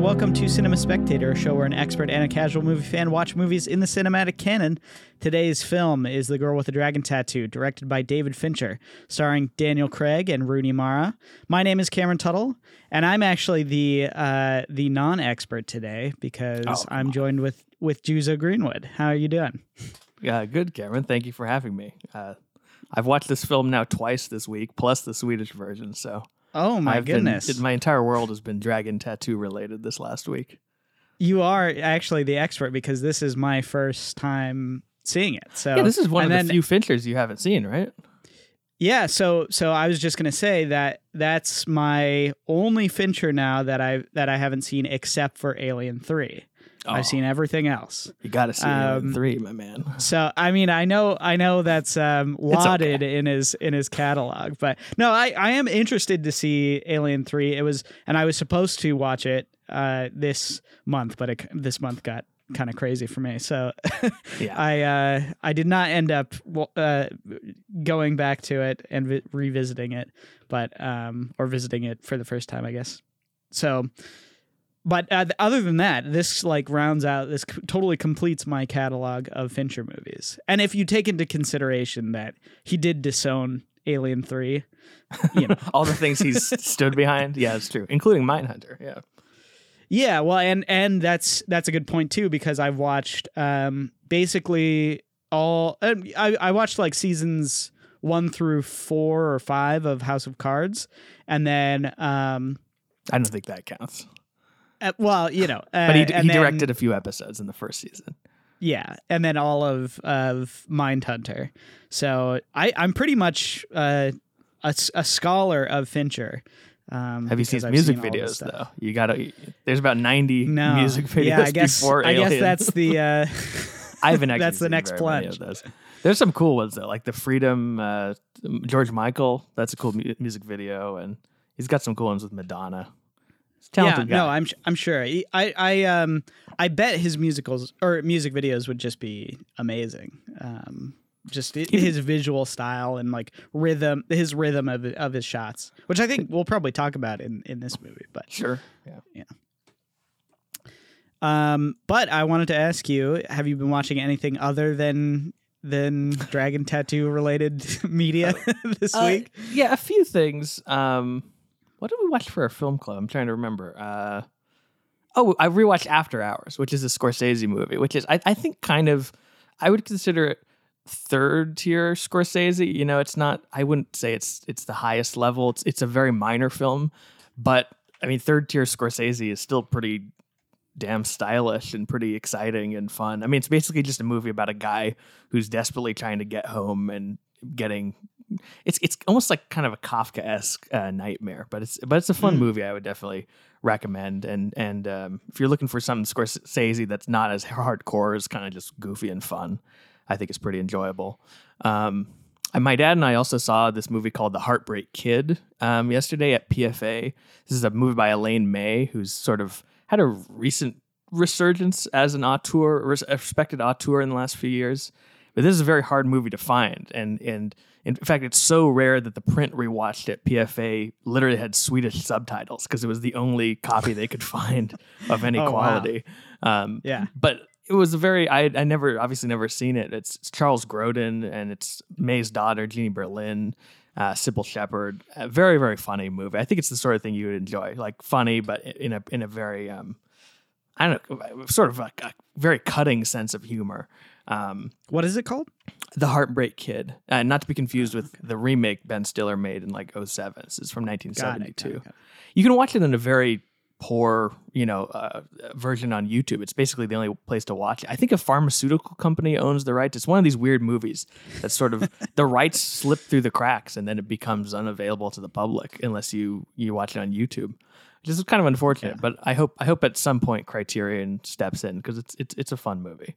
and welcome to Cinema Spectator, a show where an expert and a casual movie fan watch movies in the cinematic canon. Today's film is The Girl with the Dragon Tattoo, directed by David Fincher, starring Daniel Craig and Rooney Mara. My name is Cameron Tuttle, and I'm actually the uh, the non-expert today because Oh, I'm joined with with Juzo Greenwood. How are you doing? Yeah, good, Cameron. Thank you for having me. Uh, I've watched this film now twice this week, plus the Swedish version. So Oh my I've been- goodness! my entire world has been dragon tattoo related this last week. you are actually the expert because this is my first time seeing it. So yeah, this is one and of then- the few Finchers you haven't seen, right? Yeah, so so I was just gonna say that that's my only Fincher now that I that I haven't seen except for Alien Three. Oh, I've seen everything else. You got to see Alien um, three, my man. So I mean, I know I know that's um, It's okay. lauded in his in his catalog, but no, I I am interested to see Alien Three. It was, and I was supposed to watch it uh, this month, but it, this month got kind of crazy for me. So Yeah. I uh, I did not end up uh, going back to it and vi- revisiting it, but um, or visiting it for the first time, I guess. So, but uh, other than that, this like rounds out. This c- totally completes my catalog of Fincher movies. And if you take into consideration that he did disown Alien Three, you know, All the things he's stood behind. Yeah, it's true, including Mindhunter. Yeah. Yeah, well, and and that's that's a good point too because I've watched um basically all um, I I watched like seasons one through four or five of House of Cards, and then um I don't think that counts. Uh, well you know uh, But he, he then- directed a few episodes in the first season. yeah, and then all of of Mindhunter. So I I'm pretty much uh, a a scholar of Fincher. Um, Have you seen his music this videos though? You gotta. There's about 90 No, music videos yeah, I guess before I guess that's the. Uh, I haven't actually That's the next plunge. There's some cool ones though, like the Freedom uh, George Michael. That's a cool mu- music video, and he's got some cool ones with Madonna. He's a talented yeah, guy. no, I'm I'm sure. I I um I bet his musicals or music videos would just be amazing. Um, just his visual style and like rhythm, his rhythm of of his shots, which I think we'll probably talk about in in this movie. But sure. Yeah. um, but I wanted to ask you: Have you been watching anything other than than dragon tattoo related media this Uh, week? yeah, a few things. Um, what did we watch for our film club? I'm trying to remember. Uh, oh, I rewatched After Hours, which is a Scorsese movie, which is I, I think kind of I would consider it third tier Scorsese. You know, it's not. I wouldn't say it's it's the highest level. It's it's a very minor film, but I mean, third tier Scorsese is still pretty damn stylish and pretty exciting and fun. I mean, it's basically just a movie about a guy who's desperately trying to get home and getting. It's it's almost like kind of a Kafka esque uh, nightmare, but it's but it's a fun Mm. movie. I would definitely recommend. And and um, if you're looking for something Scorsese that's not as hardcore, is kind of just goofy and fun, I think it's pretty enjoyable. Um, and my dad and I also saw this movie called The Heartbreak Kid um, yesterday at PFA. This is a movie by Elaine May, who's sort of had a recent resurgence as an auteur, a respected auteur in the last few years. But this is a very hard movie to find, and and in fact, it's so rare that the print rewatched at PFA literally had Swedish subtitles because it was the only copy they could find of any Oh, wow. quality. Um, Yeah. but it was a very I I never obviously never seen it. It's, it's Charles Grodin and it's May's daughter Jeannie Berlin, uh, Cybill Shepherd. A very very funny movie. I think it's the sort of thing you would enjoy, like funny but in a in a very um I don't know, sort of like a very cutting sense of humor. Um, What is it called? The Heartbreak Kid, uh, not to be confused with the remake Ben Stiller made in like 07. This is from Got it, 1972. got it, got it. You can watch it in a very poor, you know, uh, version on YouTube. It's basically the only place to watch it. I think a pharmaceutical company owns the rights. It's one of these weird movies that sort of the rights slip through the cracks and then it becomes unavailable to the public unless you you watch it on YouTube. Which is kind of unfortunate, Yeah. but I hope I hope at some point Criterion steps in because it's it's it's a fun movie.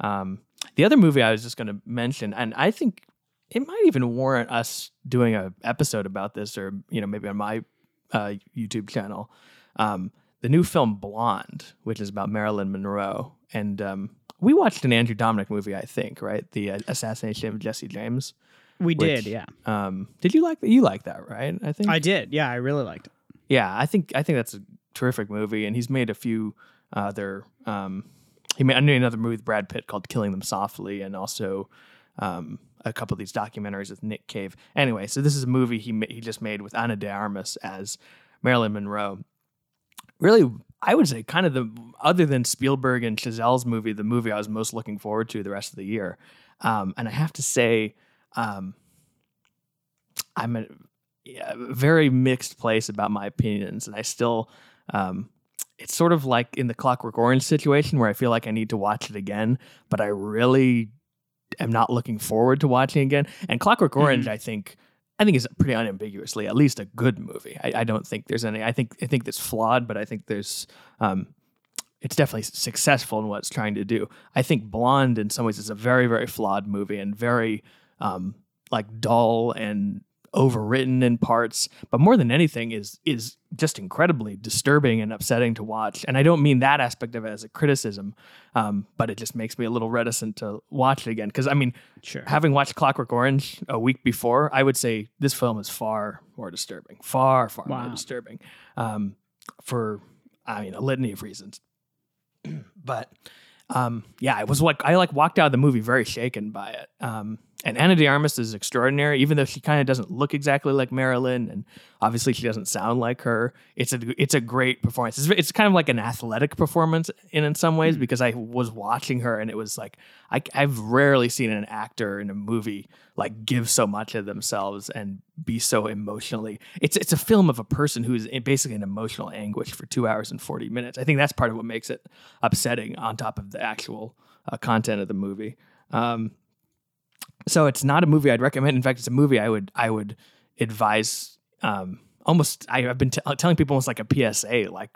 Um, the other movie I was just going to mention, and I think it might even warrant us doing a episode about this, or you know maybe on my uh, YouTube channel. Um, the new film Blonde, which is about Marilyn Monroe, and um, we watched an Andrew Dominik movie, I think, right? The uh, assassination of Jesse James. We Which- did, yeah. Um, did you like that? You like that, right? I think. I did, yeah. I really liked it. yeah, I think I think that's a terrific movie, and he's made a few other. Um, he made another movie with Brad Pitt called Killing Them Softly, and also um, a couple of these documentaries with Nick Cave. Anyway, so this is a movie he ma- he just made with Ana de Armas as Marilyn Monroe. Really, I would say kind of the other than Spielberg and Chazelle's movie, the movie I was most looking forward to the rest of the year. Um, and I have to say, um, I'm a, yeah, very mixed place about my opinions, and I still. Um, it's sort of like in the Clockwork Orange situation where I feel like I need to watch it again, but I really am not looking forward to watching again. And Clockwork Orange, I think, I think is pretty unambiguously at least a good movie. I, I don't think there's any. I think I think it's flawed, but I think there's. Um, it's definitely successful in what it's trying to do. I think Blonde, in some ways, is a very very flawed movie and very um, like dull and overwritten in parts, but more than anything is is just incredibly disturbing and upsetting to watch. And I don't mean that aspect of it as a criticism, um, but it just makes me a little reticent to watch it again. Because I mean, Sure. having watched Clockwork Orange a week before, I would say this film is far more disturbing, far far Wow. more disturbing, um, for I mean a litany of reasons. but um, yeah, it was like I like walked out of the movie very shaken by it. Um, and Ana de Armas is extraordinary, even though she kind of doesn't look exactly like Marilyn, and obviously she doesn't sound like her. It's a it's a great performance. It's, it's kind of like an athletic performance in in some ways because I was watching her and it was like I, I've rarely seen an actor in a movie like give so much of themselves and be so emotionally. It's it's a film of a person who's basically in emotional anguish for two hours and forty minutes. I think that's part of what makes it upsetting, on top of the actual uh, content of the movie. Um, so it's not a movie I'd recommend. In fact, it's a movie I would I would advise. Um, almost I, I've been t- telling people almost like a PSA, like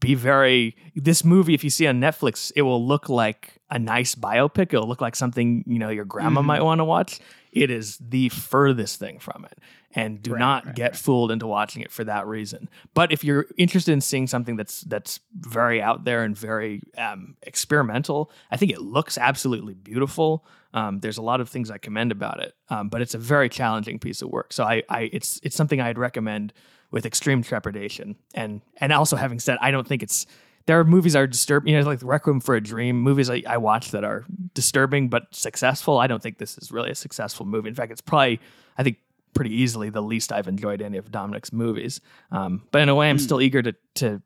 be very this movie if you see on netflix it will look like a nice biopic it'll look like something you know your grandma Mhm. might want to watch it is the furthest thing from it and do Right, not right, get right. fooled into watching it for that reason but if you're interested in seeing something that's that's very out there and very um, experimental i think it looks absolutely beautiful um, there's a lot of things i commend about it um, but it's a very challenging piece of work so I, I it's it's something i'd recommend with extreme trepidation. And and also having said, I don't think it's there are movies that are disturbing, you know, like Requiem for a Dream, movies I, I watch that are disturbing but successful. I don't think this is really a successful movie. In fact, it's probably I think pretty easily the least I've enjoyed any of Dominik's movies. Um, but in a way, I'm still eager to to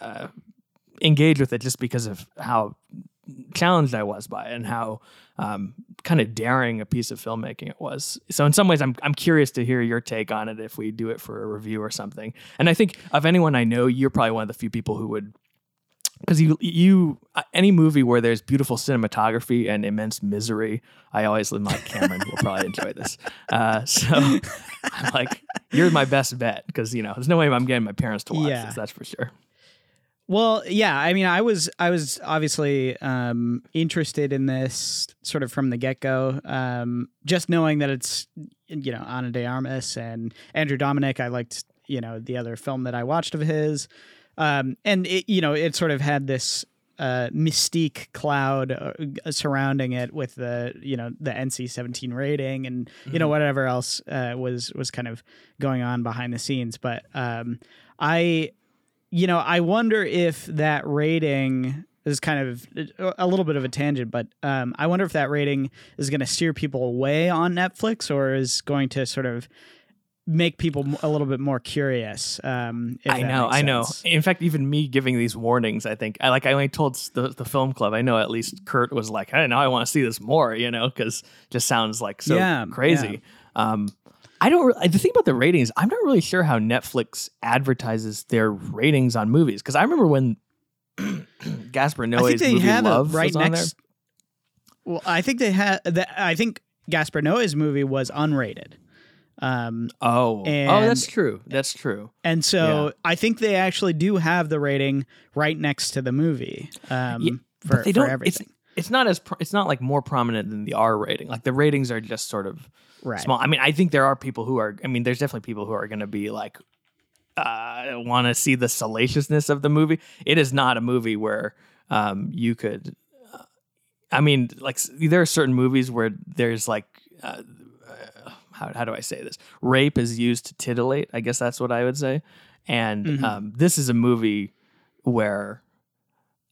uh, engage with it just because of how challenged I was by it and how um, kind of daring a piece of filmmaking it was. So in some ways, I'm I'm curious to hear your take on it if we do it for a review or something. And I think of anyone I know, you're probably one of the few people who would. Because you, you, uh, any movie where there's beautiful cinematography and immense misery, I always am like Cameron will probably enjoy this. Uh, so I'm like, you're my best bet because you know there's no way I'm getting my parents to watch Yeah. this. That's for sure. Well, yeah, I mean, I was I was obviously um, interested in this sort of from the get go. Um, just knowing that it's you know Ana de Armas and Andrew Dominik, I liked you know the other film that I watched of his, um, and it you know it sort of had this uh, mystique cloud uh, surrounding it with the you know the NC seventeen rating and you know whatever else uh, was was kind of going on behind the scenes. But um, I you know, I wonder if that rating is kind of a little bit of a tangent, but um, I wonder if that rating is going to steer people away on Netflix or is going to sort of make people a little bit more curious. Um, I know, I know. In fact, even me giving these warnings, I think I like. I only told the the film club. I know at least Kurt was like, "Hey, now I want to see this more," you know, because just sounds like so Yeah, crazy. Um, I don't. Re- the thing about the ratings, I'm not really sure how Netflix advertises their ratings on movies. Because I remember when Gaspar Noé's movie Love right was on next. Well, I think they had. The, I think Gaspar Noé's movie was unrated. Um, there. Oh, oh, that's true. That's true. And so I think they actually do have the rating right next to the movie um, Yeah, for, they for don't. everything. It's it's not as pro- it's not like more prominent than the R rating. Like the ratings are just sort of right. small. I mean, I think there are people who are. I mean, there's definitely people who are going to be like, uh, want to see the salaciousness of the movie. It is not a movie where um, you could. Uh, I mean, like there are certain movies where there's like. Uh, uh, how, how do I say this? Rape is used to titillate. I guess that's what I would say. And Mhm. um, this is a movie where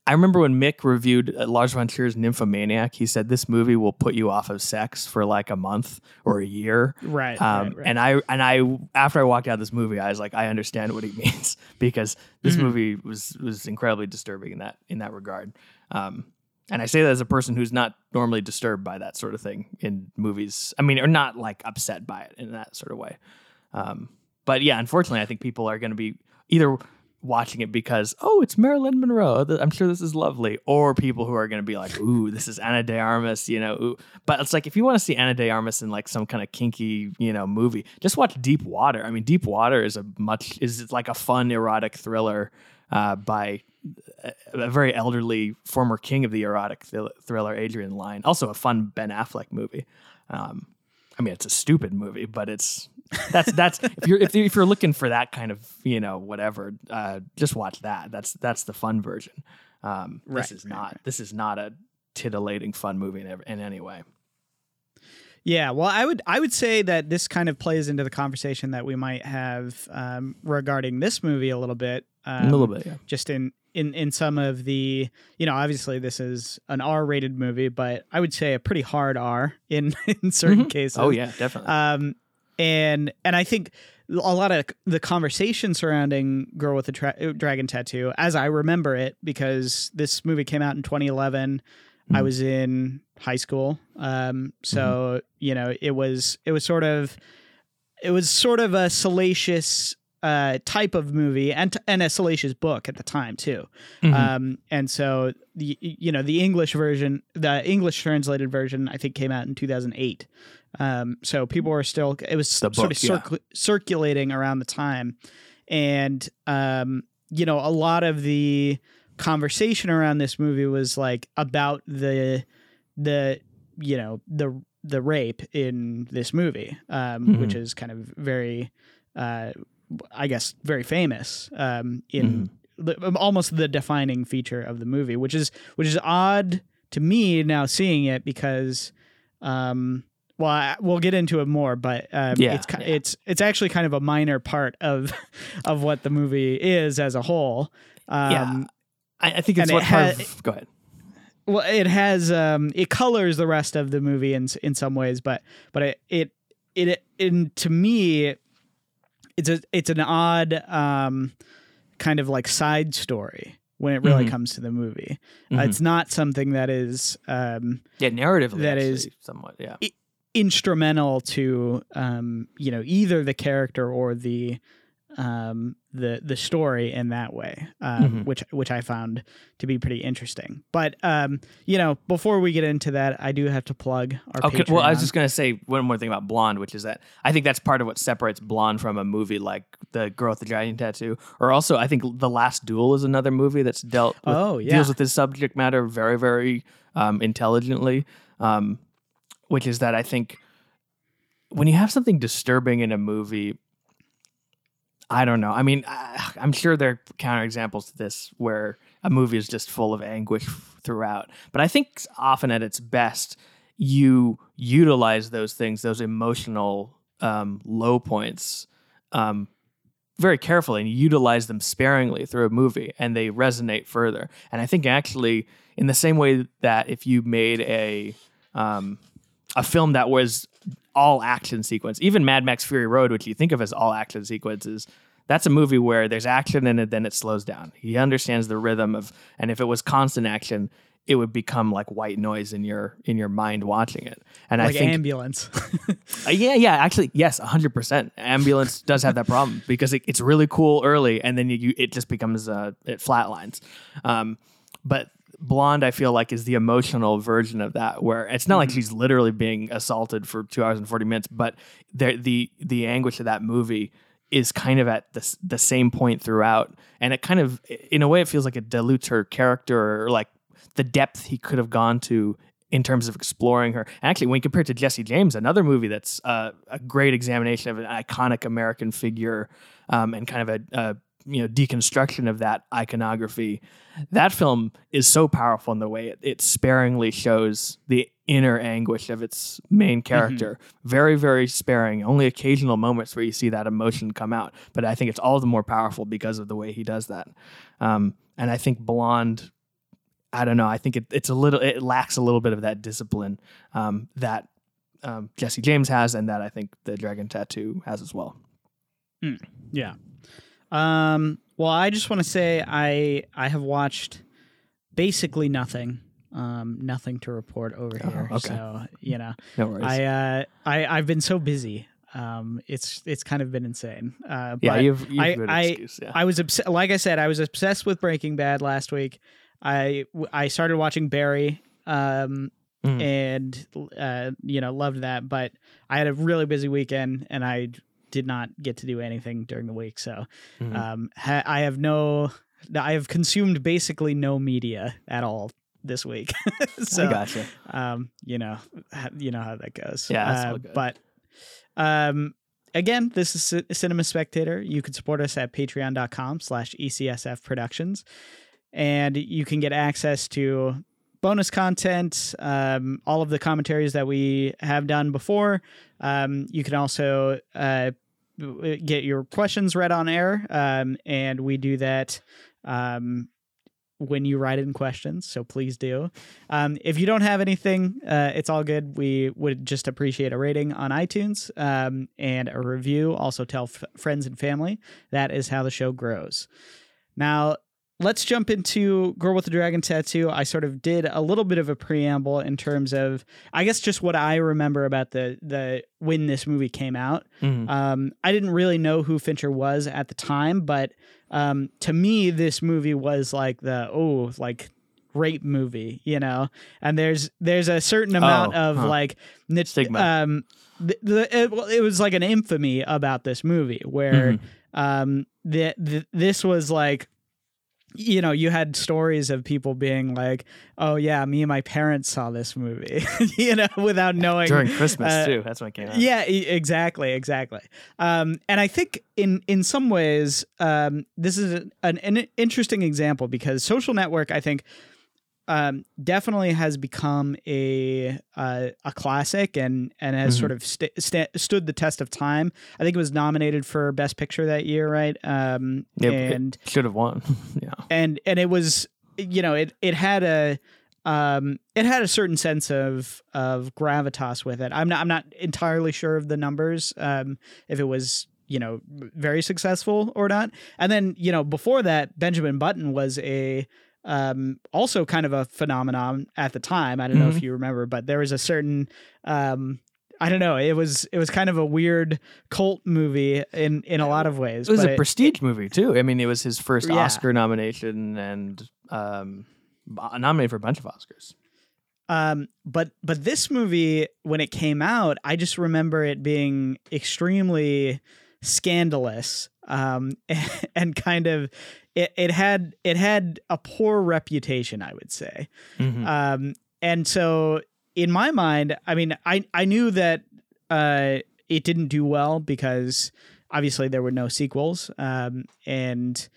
I remember when Mick reviewed uh, Lars von Trier's Nymphomaniac, he said this movie will put you off of sex for like a month or a year. Right. Um, right, right. And I and I after I walked out of this movie, I was like, I understand what he means because this Mhm. movie was was incredibly disturbing in that in that regard. Um, and I say that as a person who's not normally disturbed by that sort of thing in movies. I mean, or not like upset by it in that sort of way. Um, but yeah, unfortunately, I think people are going to be either watching it because oh, it's Marilyn Monroe. I'm sure this is lovely, or people who are going to be like, ooh, this is Ana De Armas, you know. Ooh. But it's like if you want to see Ana De Armas in like some kind of kinky, you know, movie, just watch Deep Water. I mean, Deep Water is a much is like a fun erotic thriller uh, by a, a very elderly former king of the erotic thriller, thriller Adrian Lyne. Also a fun Ben Affleck movie. Um, I mean, it's a stupid movie, but it's that's that's if you're if, if you're looking for that kind of you know whatever, uh, just watch that. That's that's the fun version. Um, Right, this is right, not right. this is not a titillating fun movie in, in any way. Yeah, well, I would I would say that this kind of plays into the conversation that we might have um, regarding this movie a little bit. Um, a little bit, yeah. just in in in some of the you know obviously this is an R-rated movie, but I would say a pretty hard R in in certain Mhm. cases. Oh yeah, definitely. Um, and and I think a lot of the conversation surrounding Girl with a Tra- Dragon Tattoo, as I remember it, because this movie came out in 2011. I Mhm. was in high school, um, so you know it was it was sort of it was sort of a salacious uh, type of movie and and a salacious book at the time too. Mhm. Um, and so the you know the English version, the English translated version, I think came out in 2008. Um, so people were still it was The sort book, of circu- circulating around the time, and um, you know a lot of the conversation around this movie was like about the the you know the the rape in this movie, um, Mhm. which is kind of very. Uh, I guess very famous um, in the, almost the defining feature of the movie, which is which is odd to me now seeing it because, um, well, I, we'll get into it more, but um, Yeah, it's yeah. it's it's actually kind of a minor part of of what the movie is as a whole. Um, Yeah. I, I think it's what it part ha- of, go ahead. well, it has um, it colors the rest of the movie in in some ways, but but it it it in to me, it's a it's an odd um, kind of like side story when it really Mhm. comes to the movie. Uh, Mhm. it's not something that is um, yeah, narratively that is- somewhat, yeah. instrumental to um, you know either the character or the um, the the story in that way, um, Mhm. which which I found to be pretty interesting. But um, you know, before we get into that, I do have to plug our. Okay, well, I was just going to say one more thing about Blonde, which is that I think that's part of what separates Blonde from a movie like The Girl with the Dragon Tattoo, or also I think The Last Duel is another movie that's dealt with, Oh, yeah. deals with this subject matter very, very um, intelligently. Um, which is that I think when you have something disturbing in a movie, I don't know. I mean, I, I'm sure there are counterexamples to this where a movie is just full of anguish throughout. But I think often at its best, you utilize those things, those emotional um, low points, um, very carefully, and utilize them sparingly through a movie, and they resonate further. And I think actually, in the same way that if you made a um, a film that was all action sequence, even Mad Max Fury Road, which you think of as all action sequences, that's a movie where there's action and then it slows down. He understands the rhythm of, and if it was constant action, it would become like white noise in your in your mind watching it. And like I think, ambulance. uh, yeah, yeah, actually, yes, hundred percent. Ambulance does have that problem because it, it's really cool early, and then you, you it just becomes uh, it flatlines. Um, but Blonde, I feel like, is the emotional version of that, where it's not like she's literally being assaulted for two hours and forty minutes, but the the the anguish of that movie is kind of at the the same point throughout, and it kind of, in a way, it feels like it dilutes her character or like the depth he could have gone to in terms of exploring her. Actually, when compared to Jesse James, another movie that's uh, a great examination of an iconic American figure um, and kind of a, a you know deconstruction of that iconography. That film is so powerful in the way it, it sparingly shows the inner anguish of its main character. Very very sparing only occasional moments where you see that emotion come out but i think it's all the more powerful because of the way he does that. Um, and i think blonde i don't know i think it, it's a little it lacks a little bit of that discipline um, that um, jesse james has and that i think the dragon tattoo has as well. Yeah. Um, well, I just want to say I I have watched basically nothing. Um, nothing to report over Oh, here. okay. So you know, no worries I uh, I I've been so busy. Um, it's it's kind of been insane. Uh, yeah but you've, you've I- I- excuse yeah I was obs- like I said, I was obsessed with Breaking Bad last week. I I started watching Barry. Um, Mhm. and uh, you know loved that, but I had a really busy weekend and I did not get to do anything during the week. So Mhm. um, ha- I have no, I have consumed basically no media at all this week. so, I gotcha. um, you know, you know how that goes. Yeah, Uh. But, um, again, this is C- Cinema Spectator. You can support us at patreon.com slash ECSF Productions. And you can get access to bonus content, um, all of the commentaries that we have done before. Um, you can also uh, get your questions read on air, um, and we do that um, when you write in questions. So please do. Um, if you don't have anything, uh, it's all good. We would just appreciate a rating on iTunes um, and a review. Also, tell f- friends and family. That is how the show grows. Now, let's jump into Girl with the Dragon Tattoo. I sort of did a little bit of a preamble in terms of, I guess, just what I remember about the the when this movie came out. Mhm. Um, I didn't really know who Fincher was at the time, but um, to me, this movie was like the oh, like rape movie, you know. And there's there's a certain amount Oh, of huh. like Stigma. Um, the, the it, well, it was like an infamy about this movie where Mhm. um the, the this was like you know you had stories of people being like oh yeah me and my parents saw this movie you know without knowing during Christmas uh, too. That's when it came out. yeah, e- exactly, exactly. Um, and I think in in some ways, um, this is an, an interesting example because Social Network, I think, um, definitely has become a uh, a classic and and has Mhm. sort of st- sta stood the test of time. I think it was nominated for Best Picture that year, right? Um, Yeah, and should have won. yeah. and and it was you know it it had a um it had a certain sense of of gravitas with it i'm not i'm not entirely sure of the numbers um if it was you know very successful or not and then you know before that benjamin button was a um also kind of a phenomenon at the time i don't know if you remember but there was a certain um I don't know. It was it was kind of a weird cult movie in in a lot of ways. It was a prestige movie too. I mean, it was his first Yeah. Oscar nomination and um, nominated for a bunch of Oscars. Um, but but this movie, when it came out, I just remember it being extremely scandalous, um, and kind of it, it had it had a poor reputation, I would say. Mhm. Um, and so in my mind, I mean, I I knew that uh, it didn't do well because obviously there were no sequels, um, and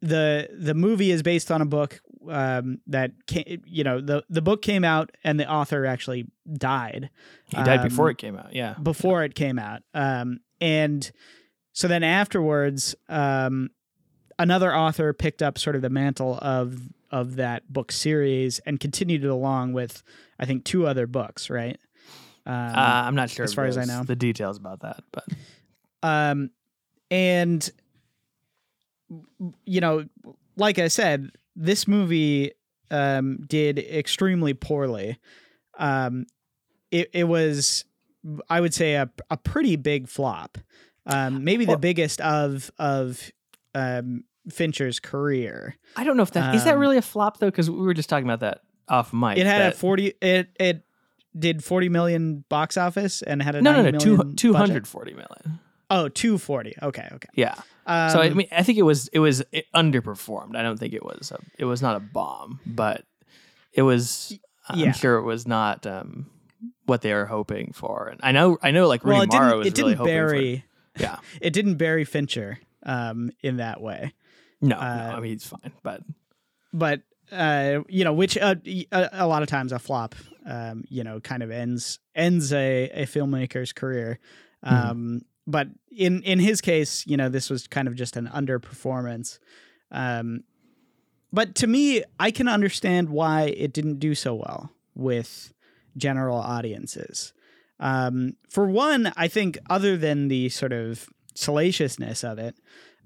the the movie is based on a book um, that came, you know the the book came out and the author actually died he died before um, it came out. Yeah. before it came out. Um, and so then afterwards, um, another author picked up sort of the mantle of of that book series and continued it along with, I think, two other books, right? Um, uh, I'm not sure as far as I know. the details about that, but um, and you know, like I said, this movie um, did extremely poorly. Um, it it was, I would say, a a pretty big flop. Um, maybe the Well- biggest of of um, Fincher's career. I don't know if that is that Um, really a flop though, because we were just talking about that off mic. It had that- a forty. It it did forty million box office and had a no, no, no, two million two hundred forty million. Oh, 240. Okay, okay. Yeah. Um, so I mean, I think it was it was it underperformed. I don't think it was a, it was not a bomb, but it was. Yeah. I'm sure it was not um, what they were hoping for. And I know, I know, like Rudy well, didn't. was It really didn't hoping bury. for. Yeah, It didn't bury Fincher. Um, in that way. No, Uh, no, I mean he's fine, but but uh, you know, which uh, a, a lot of times a flop, um, you know, kind of ends ends a, a filmmaker's career. Mhm. Um, But in in his case, you know, this was kind of just an underperformance. Um, but to me, I can understand why it didn't do so well with general audiences. Um, for one, I think other than the sort of salaciousness of it,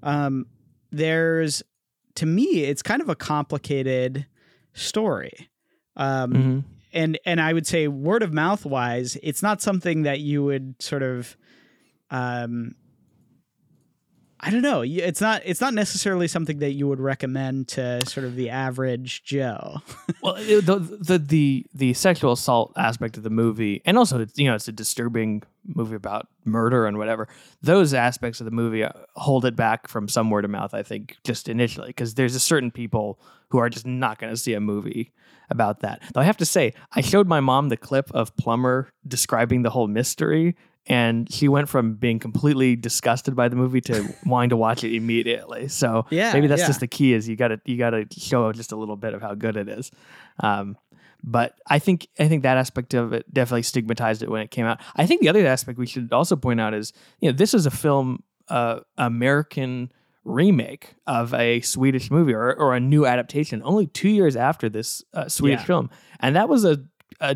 um, there's to me, it's kind of a complicated story. Um, Mhm. and and I would say word of mouth wise, it's not something that you would sort of um I don't know. It's not it's not necessarily something that you would recommend to sort of the average Joe. well, the, the the the sexual assault aspect of the movie, and also it's, you know it's a disturbing movie about murder and whatever. Those aspects of the movie uh, hold it back from some word of mouth. I think just initially because there's a certain people who are just not going to see a movie about that. Though I have to say, I showed my mom the clip of Plummer describing the whole mystery. And she went from being completely disgusted by the movie to wanting to watch it immediately. So Yeah, maybe that's yeah. just the key is you got to you got to show just a little bit of how good it is. Um, but I think I think that aspect of it definitely stigmatized it when it came out. I think the other aspect we should also point out is you know this is a film uh, American remake of a Swedish movie or, or a new adaptation only two years after this uh, Swedish Yeah. film, and that was a, a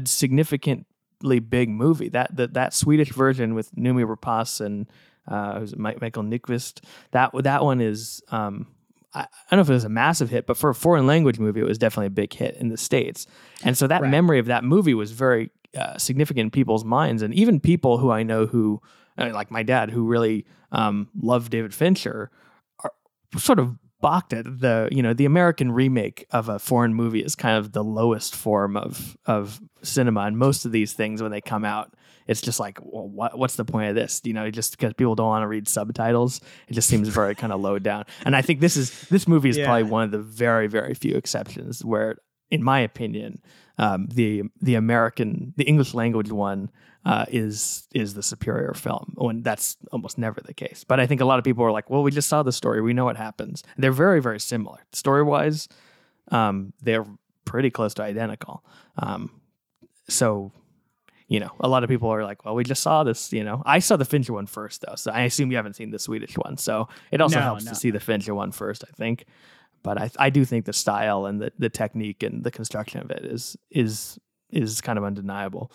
significantly big movie. That that that Swedish version with Noomi Rapace and uh, who's it, Mi- Michael Nyqvist. That that one is. Um, I, don't know if it was a massive hit, but for a foreign language movie, it was definitely a big hit in the states. And so that Right. memory of that movie was very uh, significant in people's minds, and even people who I know who, like my dad, who really um, loved David Fincher, are sort of balked at the you know the American remake of a foreign movie is kind of the lowest form of of cinema, and most of these things when they come out. It's just like, well, what, what's the point of this? You know, just because people don't want to read subtitles, it just seems very kind of low down. And I think this is this movie is Yeah. probably one of the very, very few exceptions where, in my opinion, um, the the American, the English language one uh, is is the superior film. When that's almost never the case. But I think a lot of people are like, well, we just saw the story, we know what happens. They're very, very similar story wise. Um, they're pretty close to identical. Um, so you know, a lot of people are like, well, we just saw this, you know. I saw the Fincher one first, though. So I assume you haven't seen the Swedish one. So it also No, helps no. to see the Fincher one first, I think. But I, I do think the style and the, the technique and the construction of it is is is kind of undeniable.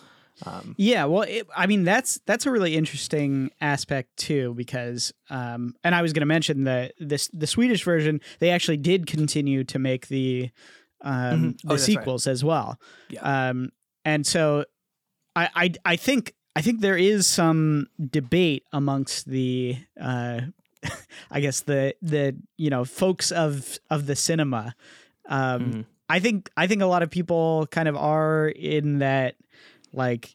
Um, Yeah, well, it, I mean that's that's a really interesting aspect too because, um, and I was going to mention that this the Swedish version they actually did continue to make the um, Mhm. Oh, the that's right. sequels as well. Yeah. Um, and so I, I I think I think there is some debate amongst the uh, I guess the the you know folks of of the cinema. Um, mhm. I think I think a lot of people kind of are in that like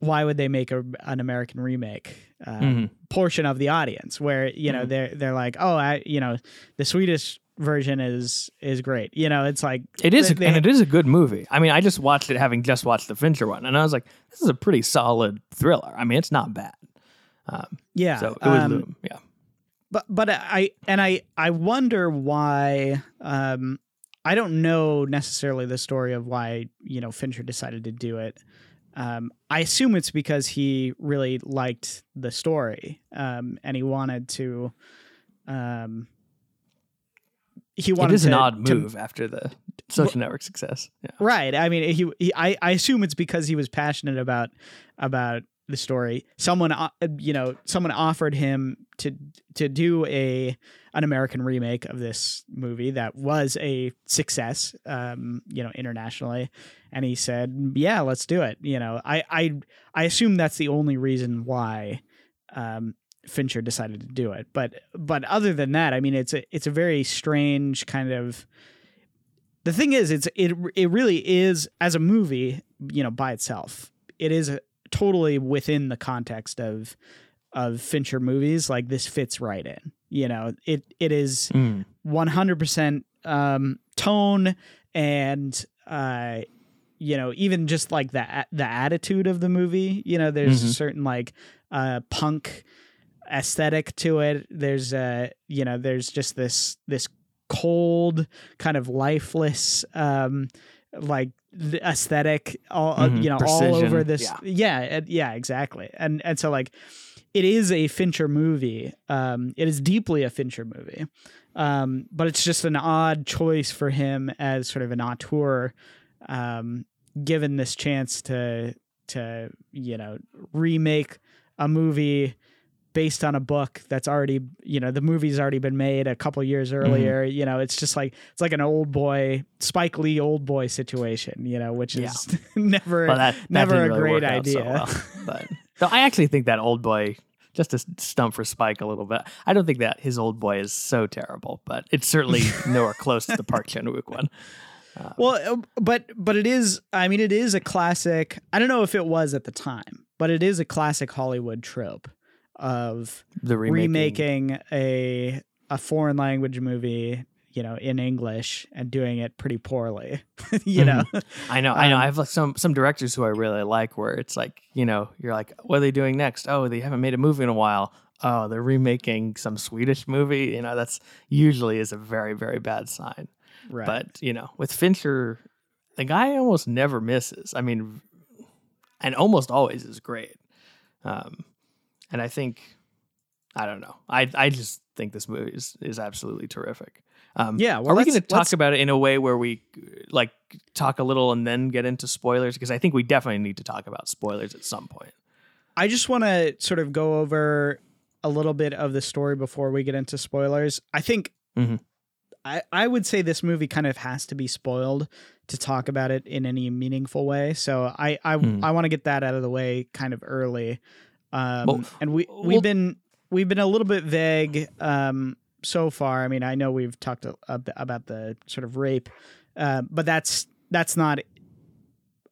why would they make a, an American remake um, Mhm. portion of the audience where you know Mhm. they're they're like oh I you know the Swedish version is is great you know it's like It is, they- they- and it is a good movie. I mean, I just watched it having just watched the Fincher one, and I was like, this is a pretty solid thriller. I mean, it's not bad. Um, yeah so it was um, Loom. Yeah. but but I and I I wonder why um I don't know necessarily the story of why you know Fincher decided to do it. Um, I assume it's because he really liked the story um, and he wanted to. Um, he wanted It is an to- odd to- move after the social network success. Yeah. Right. I mean, he, he I, I assume it's because he was passionate about about the story. Someone, uh, you know, someone offered him to to do a an American remake of this movie that was a success, um, you know, internationally, and he said, "Yeah, let's do it." You know, I I I assume that's the only reason why. Um, Fincher decided to do it, but but other than that, I mean, it's a it's a very strange kind of the thing is it's it it really is as a movie you know by itself it is totally within the context of of fincher movies like this fits right in you know it it is Mm. 100% um tone and uh you know even just like the the attitude of the movie you know there's a Mhm. certain like uh punk aesthetic to it. There's uh you know there's just this this cold kind of lifeless um like aesthetic all uh, Mhm. you know all over this yeah. yeah and- yeah exactly and and so like it is a fincher movie um it is deeply a fincher movie um but it's just an odd choice for him as sort of an auteur um given this chance to to you know remake a movie based on a book that's already you know the movie's already been made a couple years Mm-hmm. earlier you know it's just like it's like an old boy spike lee old boy situation you know which is never Well, that, that never a really great out so idea. well. But though I actually think that old boy, just to stump for Spike a little bit, I don't think that his old boy is so terrible, but it's certainly nowhere close to the Park Chan Wook one. Well, uh, but but it is. I mean, it is a classic. I don't know if it was at the time, but it is a classic Hollywood trope of The remaking. remaking a a foreign language movie, you know, in English and doing it pretty poorly. you know, I know, I know. Um, I have like some some directors who I really like, where it's like, you know, you're like, what are they doing next? Oh, they haven't made a movie in a while. Oh, they're remaking some Swedish movie. You know, that's usually is a very very bad sign. right? But you know, with Fincher, the guy almost never misses. I mean, and almost always is great. Um, and I think, I don't know. I I just think this movie is is absolutely terrific. Um, Yeah, well, are we going to talk about it in a way where we like talk a little and then get into spoilers? Because I think we definitely need to talk about spoilers at some point. I just want to sort of go over a little bit of the story before we get into spoilers. I think Mhm. I, I would say this movie kind of has to be spoiled to talk about it in any meaningful way. So I I, Mhm. I want to get that out of the way kind of early. Um, Well, and we we've been we've been a little bit vague um, so far. I mean, I know we've talked a, a about the sort of rape, uh, but that's that's not.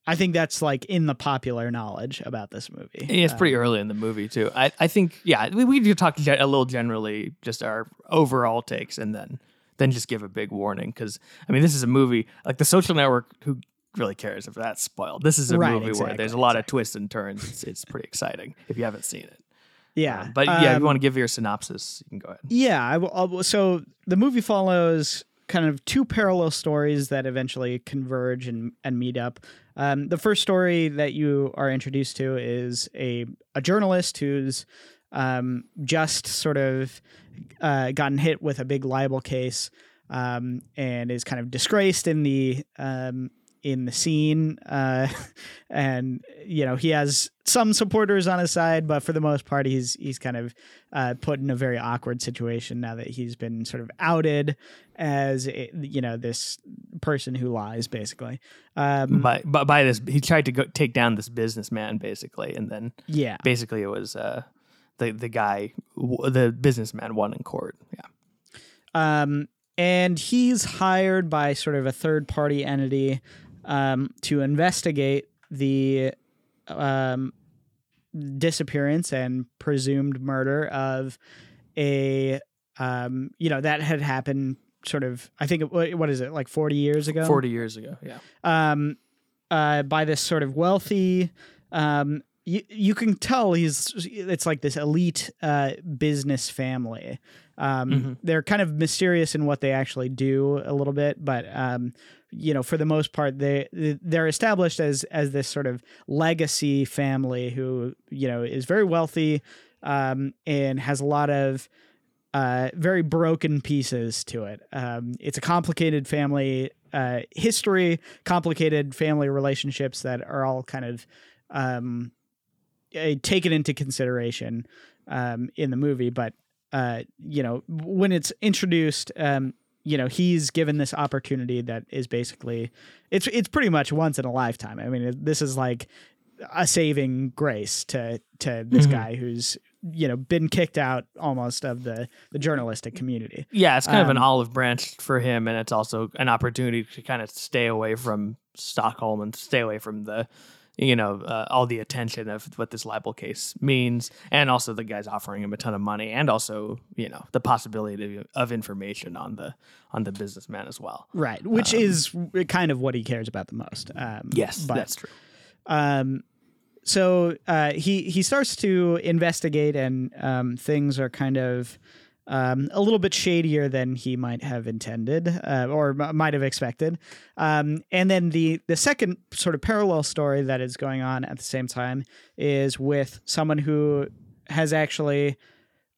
I think that's like in the popular knowledge about this movie. Yeah, It's Uh, pretty early in the movie too. I, I think yeah, we we do talk a little generally, just our overall takes, and then then just give a big warning because I mean this is a movie like The Social Network. Who really cares if that's spoiled? This is a Right, movie where there's a lot of twists and turns. It's, it's pretty exciting if you haven't seen it. Yeah, Um, but yeah, if um, you want to give your synopsis, you can go ahead. Yeah, I will, I'll- so the movie follows kind of two parallel stories that eventually converge and, and meet up. Um, the first story that you are introduced to is a a journalist who's um, just sort of uh, gotten hit with a big libel case um, and is kind of disgraced in the um, in the scene. Uh, and you know he has some supporters on his side, but for the most part, he's he's kind of uh, put in a very awkward situation now that he's been sort of outed as a, you know this person who lies, basically. Um, By, by by this, he tried to go take down this businessman basically, and then yeah, basically it was uh, the the guy, the businessman won in court. Yeah. um, and he's hired by sort of a third party entity um, to investigate the um, disappearance and presumed murder of a um, you know that had happened sort of I think it, what what is it like 40 years ago 40 years ago. Yeah. um, uh, by this sort of wealthy. Um, you, you can tell he's it's like this elite uh, business family. Um, Mhm. They're kind of mysterious in what they actually do a little bit, but um, you know, for the most part, they they're established as as this sort of legacy family who you know is very wealthy um, and has a lot of uh, very broken pieces to it. Um, it's a complicated family uh, history, complicated family relationships that are all kind of um, taken into consideration um, in the movie. But uh, you know, when it's introduced, um, you know, he's given this opportunity that is basically it's it's pretty much once in a lifetime. I mean, this is like a saving grace to to this Mhm. guy who's you know been kicked out almost of the the journalistic community. Yeah, it's kind of an Um, olive branch for him, and it's also an opportunity to kind of stay away from Stockholm and stay away from the, you know, uh, all the attention of what this libel case means, and also the guys offering him a ton of money, and also you know the possibility of information on the on the businessman as well. Right, which is kind of what he cares about the most. Um, Yes, but, that's true. um, so uh, he he starts to investigate, and um, things are kind of um, a little bit shadier than he might have intended uh, or m- might have expected. Um, and then the the second sort of parallel story that is going on at the same time is with someone who has actually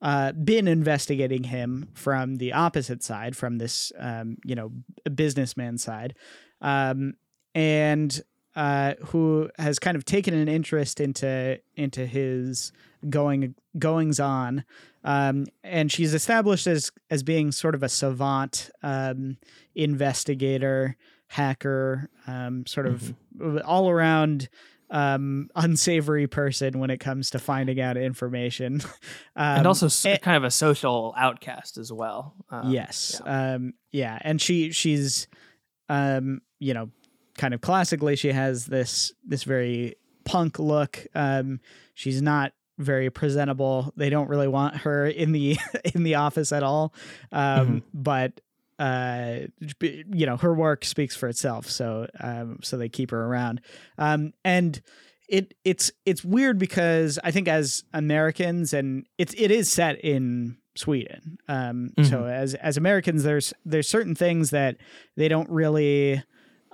uh, been investigating him from the opposite side, from this um, you know businessman side, um, and uh, who has kind of taken an interest into into his going goings on, um, and she's established as as being sort of a savant um, investigator, hacker, um, sort of all around um, unsavory person when it comes to finding out information, um, and also and- kind of a social outcast as well. Um, yes, yeah. Um, yeah, and she she's, um, you know, kind of classically she has this this very punk look. Um, she's not very presentable. They don't really want her in the in the office at all. Um, but uh, you know, her work speaks for itself. So um, so they keep her around. Um, and it it's it's weird because I think as Americans and it's it is set in Sweden. Um, so as as Americans, there's there's certain things that they don't really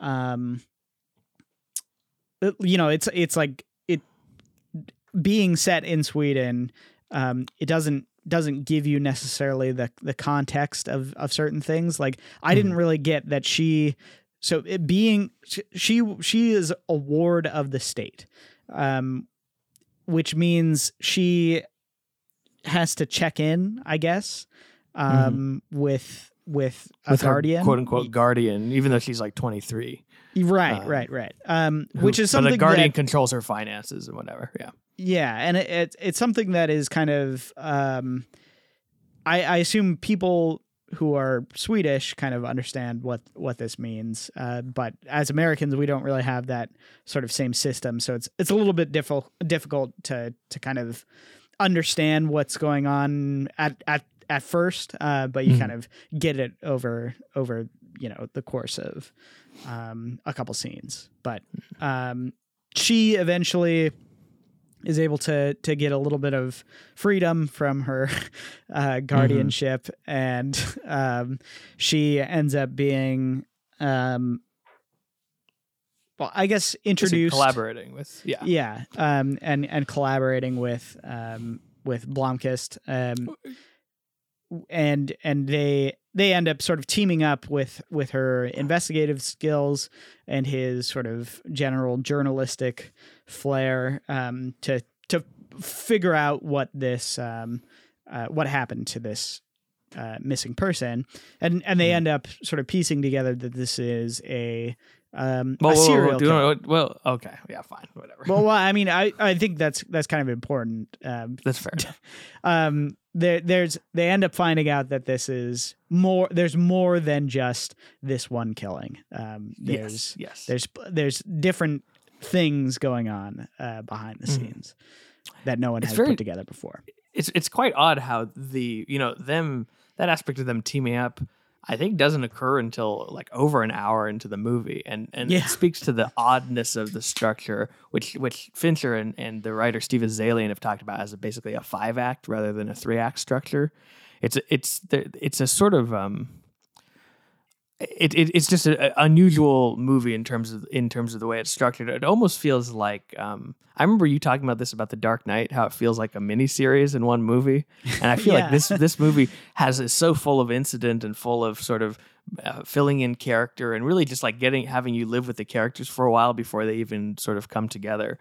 um you know it's it's like it being set in sweden um it doesn't doesn't give you necessarily the the context of of certain things. Like i didn't really get that she so it being she she is a ward of the state um which means she has to check in i guess um with with a with guardian quote unquote guardian, even though she's like 23. Right, Uh, right, right. Um, which is but something a guardian that, controls her finances and whatever. Yeah. yeah, and it, it, it's something that is kind of, um, I, I assume people who are Swedish kind of understand what what this means, uh, but as Americans, we don't really have that sort of same system, so it's it's a little bit difficult difficult to to kind of understand what's going on at at at first, uh, but you Mhm. kind of get it over over you know the course of um, a couple scenes. But um, she eventually is able to to get a little bit of freedom from her uh, guardianship, and um, she ends up being. Um, well, I guess introduced collaborating with, yeah. yeah, um, and and collaborating with um, with Blomkvist, um, and and they they end up sort of teaming up with with her investigative skills and his sort of general journalistic flair um, to to figure out what this um, uh, what happened to this uh, missing person, and and they Hmm. end up sort of piecing together that this is a um, Well, a serial do you killer. well, okay. Yeah, fine. Whatever. Well, well, I mean, I, I think that's that's kind of important. Um, That's fair. um, there there's they end up finding out that this is more. There's more than just this one killing. Um, there's yes. Yes. there's there's different things going on uh, behind the Mhm. scenes that no one It's has very- put together before. it's it's quite odd how the you know them that aspect of them teaming up I think doesn't occur until like over an hour into the movie and and Yeah. it speaks to the oddness of the structure which which Fincher and, and the writer Steven Zaillian have talked about as a, basically a five act rather than a three act structure it's a- it's it's a sort of um it, it it's just an unusual movie in terms of in terms of the way it's structured. It almost feels like um, I remember you talking about this about the Dark Knight, how it feels like a mini series in one movie, and I feel Yeah. like this this movie has is so full of incident and full of sort of uh, filling in character and really just like getting having you live with the characters for a while before they even sort of come together.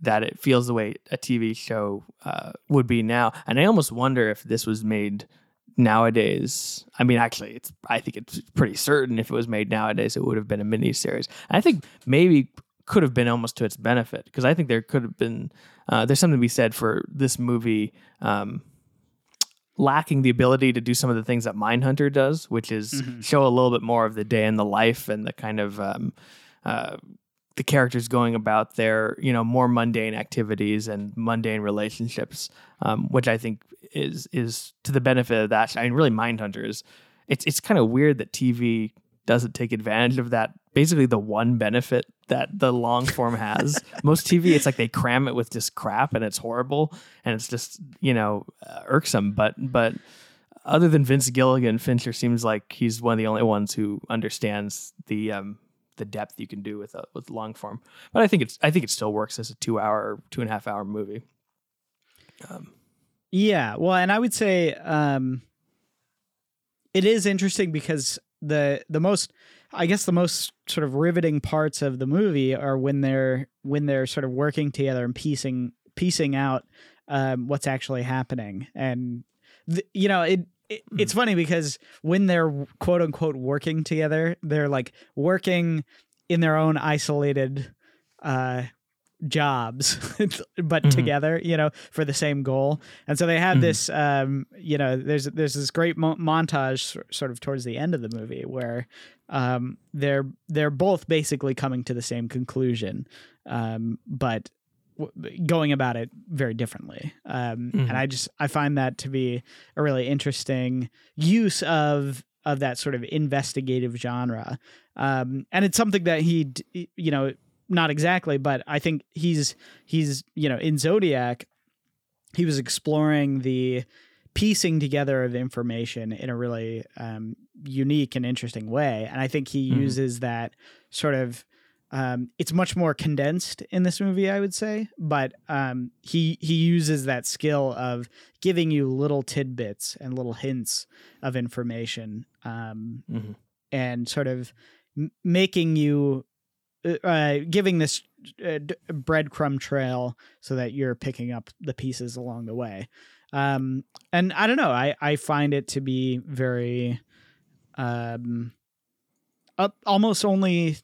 That it feels the way a TV show uh, would be now, and I almost wonder if this was made nowadays i mean actually it's i think it's pretty certain if it was made nowadays it would have been a mini series i think maybe could have been almost to its benefit because i think there could have been uh, there's something to be said for this movie um, lacking the ability to do some of the things that mindhunter does which is Mhm. show a little bit more of the day in the life and the kind of um, uh, the characters going about their you know more mundane activities and mundane relationships um, which i think is is to the benefit of that i mean really mindhunter is it's it's kind of weird that tv doesn't take advantage of that basically the one benefit that the long form has. Most TV, it's like they cram it with just crap and it's horrible and it's just you know uh, irksome. But but other than Vince Gilligan, Fincher seems like he's one of the only ones who understands the um, the depth you can do with a, with long form. But I think it's I think it still works as a two hour, two and a half hour movie. Um, yeah, well, and I would say um, it is interesting because the the most I guess the most sort of riveting parts of the movie are when they're when they're sort of working together and piecing piecing out um, what's actually happening, and you know it, it. It's hmm. funny because when they're quote unquote working together, they're like working in their own isolated uh, jobs but mm-hmm. together you know for the same goal and so they have mm-hmm. this um you know there's there's this great mo- montage sort of towards the end of the movie where um they're they're both basically coming to the same conclusion um but w- going about it very differently um mm-hmm. and i just i find that to be a really interesting use of of that sort of investigative genre um and it's something that he you know not exactly, but I think he's he's you know in Zodiac, he was exploring the piecing together of information in a really um, unique and interesting way, and I think he mm. uses that sort of. Um, it's much more condensed in this movie, I would say, but um, he he uses that skill of giving you little tidbits and little hints of information, um, mm-hmm. and sort of m- making you uh, uh, giving this uh, breadcrumb trail so that you're picking up the pieces along the way. Um, and I don't know, I, I find it to be very, um, almost only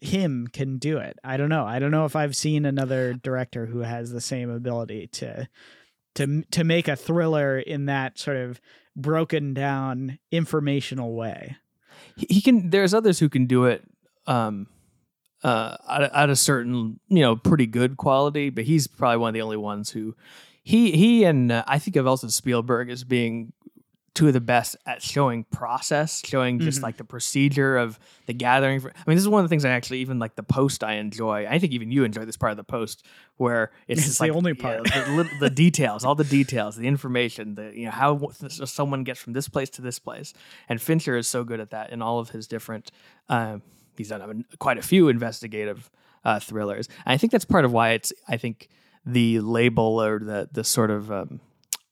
him can do it. I don't know. I don't know if I've seen another director who has the same ability to to to make a thriller in that sort of broken down informational way. He can there's others who can do it um uh, at, at, a certain, you know, pretty good quality, but he's probably one of the only ones who he he and uh, I think of also Spielberg as being two of the best at showing process, showing just mm-hmm. like the procedure of the gathering. For, I mean, this is one of the things I actually even like the post I enjoy. I think even you enjoy this part of the post where it's, it's just the like, only part, know, the, the, details, all the details, the information, the you know how someone gets from this place to this place. And Fincher is so good at that in all of his different. Uh, he's done quite a few investigative uh, thrillers. And I think that's part of why it's. I think the label or the the sort of um,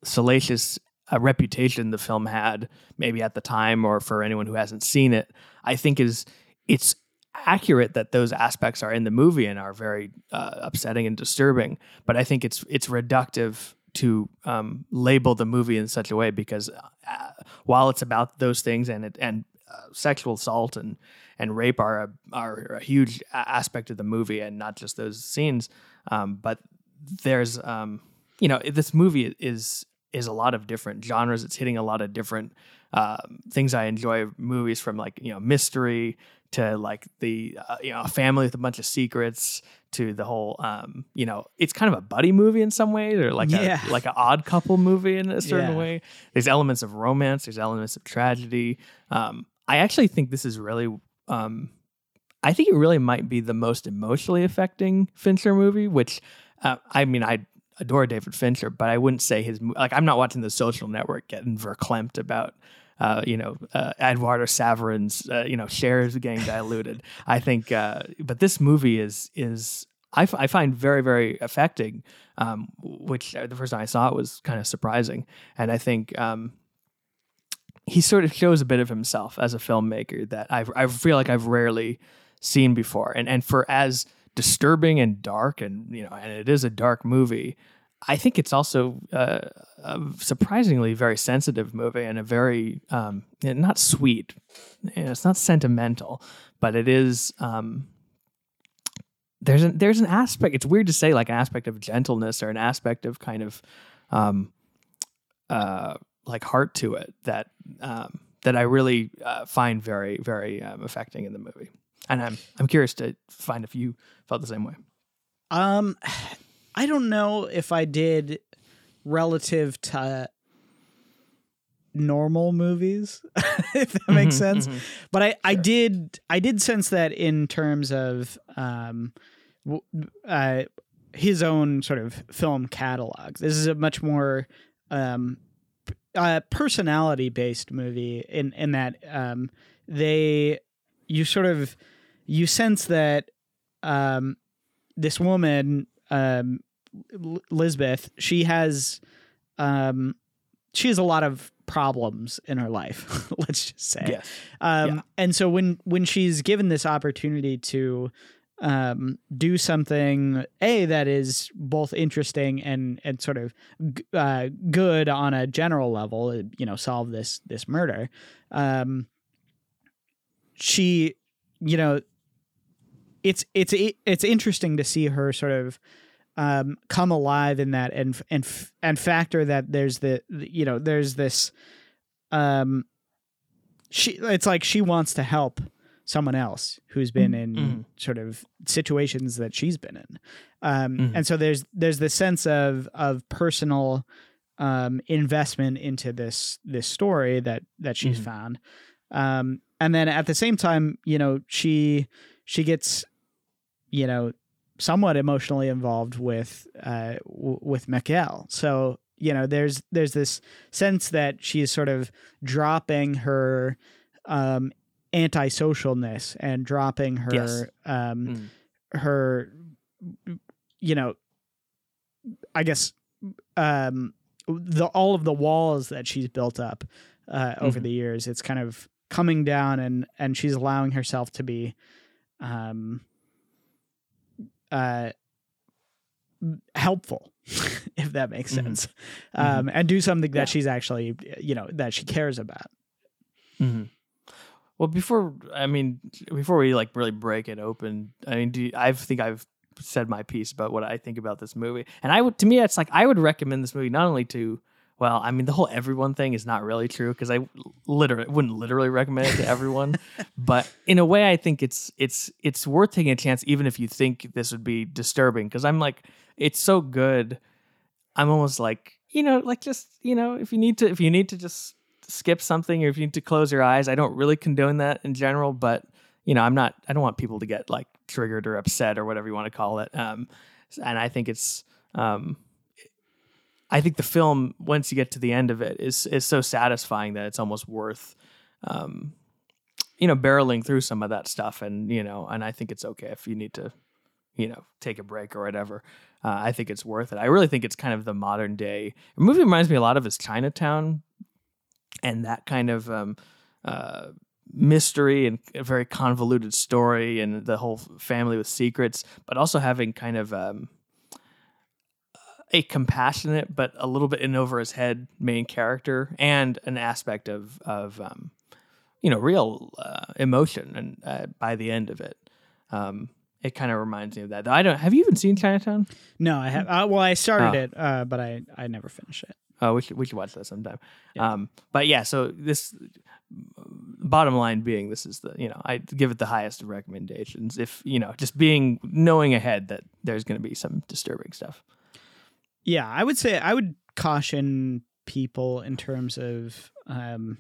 salacious uh, reputation the film had, maybe at the time or for anyone who hasn't seen it, I think is it's accurate that those aspects are in the movie and are very uh, upsetting and disturbing. But I think it's it's reductive to um, label the movie in such a way because uh, while it's about those things and it and uh, sexual assault and and rape are a, are a huge aspect of the movie and not just those scenes. Um, but there's, um, you know, this movie is is a lot of different genres. It's hitting a lot of different uh, things I enjoy. Movies from like you know mystery to like the uh, you know a family with a bunch of secrets to the whole um, you know it's kind of a buddy movie in some ways or like yeah. a like an odd couple movie in a certain yeah. way. There's elements of romance. There's elements of tragedy. Um, I actually think this is really um, I think it really might be the most emotionally affecting Fincher movie. Which uh, I mean, I adore David Fincher, but I wouldn't say his like I'm not watching The Social Network getting verklempt about. Uh, you know, uh, Eduardo Saverin's, uh, you know, shares getting diluted. I think, uh, but this movie is is I, f- I find very very affecting. Um, which uh, the first time I saw it was kind of surprising, and I think um, he sort of shows a bit of himself as a filmmaker that I I feel like I've rarely seen before. And and for as disturbing and dark and you know and it is a dark movie, I think it's also uh, a surprisingly very sensitive movie and a very um, not sweet. It's not sentimental, but it is. Um, there's an there's an aspect. It's weird to say like an aspect of gentleness or an aspect of kind of um, uh, like heart to it that um, that I really uh, find very very um, affecting in the movie. And I'm I'm curious to find if you felt the same way. Um, I don't know if I did relative to normal movies, if that makes Mhm, sense. mhm. But I, I did I did sense that in terms of um, uh, his own sort of film catalog. This is a much more um, uh, personality based movie in in that um, they you sort of you sense that um, this woman um, L- Lisbeth she has um, she has a lot of problems in her life. let's just say. Yes. Um, Yeah. And so when when she's given this opportunity to um, do something a that is both interesting and and sort of g- uh, good on a general level, uh, you know, solve this this murder. Um, she, you know, it's it's it's interesting to see her sort of um, come alive in that and and and factor that there's the you know there's this um she it's like she wants to help someone else who's been in Mhm. sort of situations that she's been in um Mhm. and so there's there's this sense of of personal um investment into this this story that that she's Mhm. found um and then at the same time you know she she gets you know somewhat emotionally involved with uh w- with Mikael so you know there's there's this sense that she's sort of dropping her um antisocialness and dropping her Yes. um Mm. her you know i guess um the all of the walls that she's built up uh over Mhm. the years it's kind of coming down and and she's allowing herself to be um uh helpful if that makes Mhm. sense Mhm. um and do something that Yeah. she's actually you know that she cares about hmm Well, before I mean, before we like really break it open, I mean, do you, I think I've said my piece about what I think about this movie, and I would to me, it's like I would recommend this movie not only to. Well, I mean, the whole everyone thing is not really true because I literally wouldn't literally recommend it to everyone, but in a way, I think it's it's it's worth taking a chance, even if you think this would be disturbing. Because I'm like, it's so good. I'm almost like, you know, like just you know, if you need to, if you need to just skip something or if you need to close your eyes. I don't really condone that in general, but you know, I'm not I don't want people to get like triggered or upset or whatever you want to call it. Um and I think it's um I think the film once you get to the end of it is is so satisfying that it's almost worth um you know barreling through some of that stuff and you know and I think it's okay if you need to you know take a break or whatever. Uh, I think it's worth it. I really think it's kind of the modern day. The movie reminds me a lot of is Chinatown and that kind of um, uh, mystery and a very convoluted story and the whole family with secrets, but also having kind of um, a compassionate but a little bit in over his head main character and an aspect of of um, you know real uh, emotion and uh, by the end of it. Um, it kind of reminds me of that. Though I don't. Have you even seen Chinatown? no i have uh, well i started Oh. it uh but i i never finished it Oh, we should we should watch that sometime. Yeah. Um, but yeah, so this bottom line being, this is the you know I give it the highest of recommendations. If you know, just being knowing ahead that there's going to be some disturbing stuff. Yeah, I would say I would caution people in terms of um,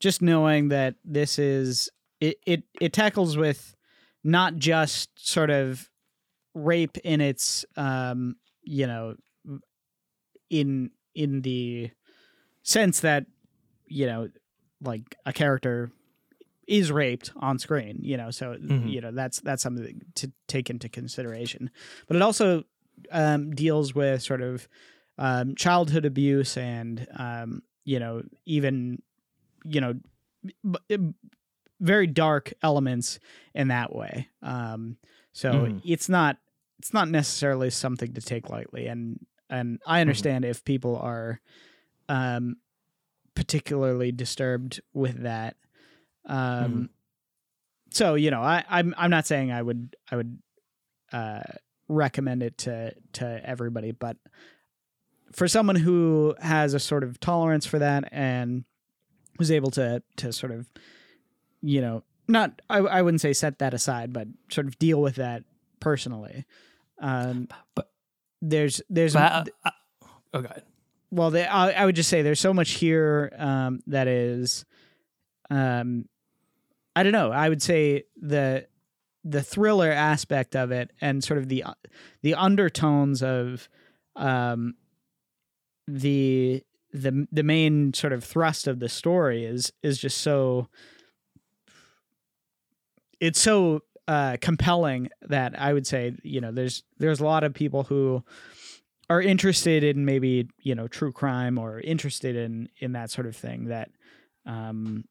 just knowing that this is it, it it tackles with not just sort of rape in its um, you know in in the sense that you know like a character is raped on screen you know so Mhm. you know that's that's something to take into consideration but it also um, deals with sort of um, childhood abuse and um, you know even you know b- b- very dark elements in that way um, so Mhm. it's not it's not necessarily something to take lightly and and I understand if people are um, particularly disturbed with that um, Mhm. so you know I I'm I'm not saying I would I would uh, recommend it to to everybody, but for someone who has a sort of tolerance for that and was able to to sort of you know not I, I wouldn't say set that aside, but sort of deal with that personally. Um, But- there's there's But I, oh, god. well, they, I, I would just say there's so much here um, that is, um, I don't know. I would say the the thriller aspect of it and sort of the the undertones of um, the the the main sort of thrust of the story is is just so it's so uh, compelling that I would say you know there's there's a lot of people who are interested in maybe you know true crime or interested in in that sort of thing that um,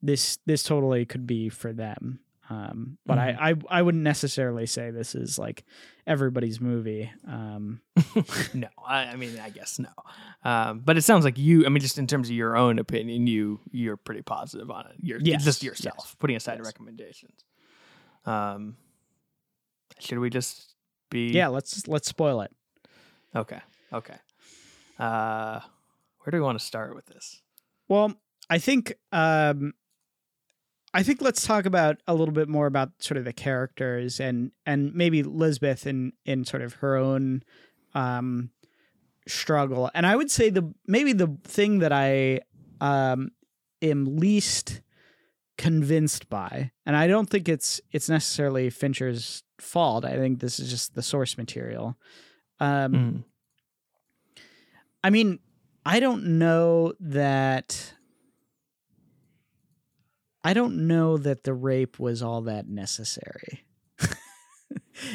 this this totally could be for them. Um, but Mhm. I, I I wouldn't necessarily say this is like everybody's movie. Um, no, I, I mean, I guess no. Um, but it sounds like you. I mean, just in terms of your own opinion, you you're pretty positive on it. You're Yes, just yourself, yes, putting aside yes. recommendations. Um, should we just be? yeah, let's let's spoil it. Okay. Okay. Uh, where do we want to start with this? Well, I think um I think let's talk about a little bit more about sort of the characters and and maybe Lisbeth in in sort of her own um struggle. And I would say the maybe the thing that I um am least convinced by, and I don't think it's it's necessarily Fincher's fault. I think this is just the source material. Um Mm. I mean, I don't know that. I don't know that the rape was all that necessary.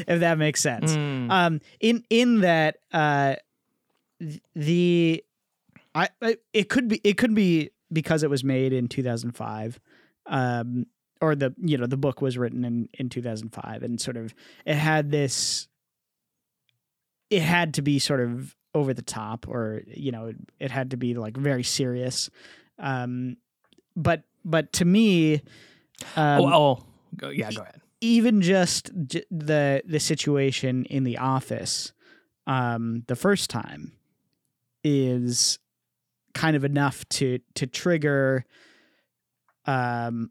if that makes sense. Mm. Um, in in that, uh, the, I, I it could be it could be because it was made in two thousand five, um, or the you know the book was written in in two thousand five, and sort of it had this. It had to be sort of over the top, or you know, it, it had to be like very serious. Um, but but to me, um, oh, oh, go, yeah. Go ahead. even just j- the the situation in the office um the first time is kind of enough to to trigger um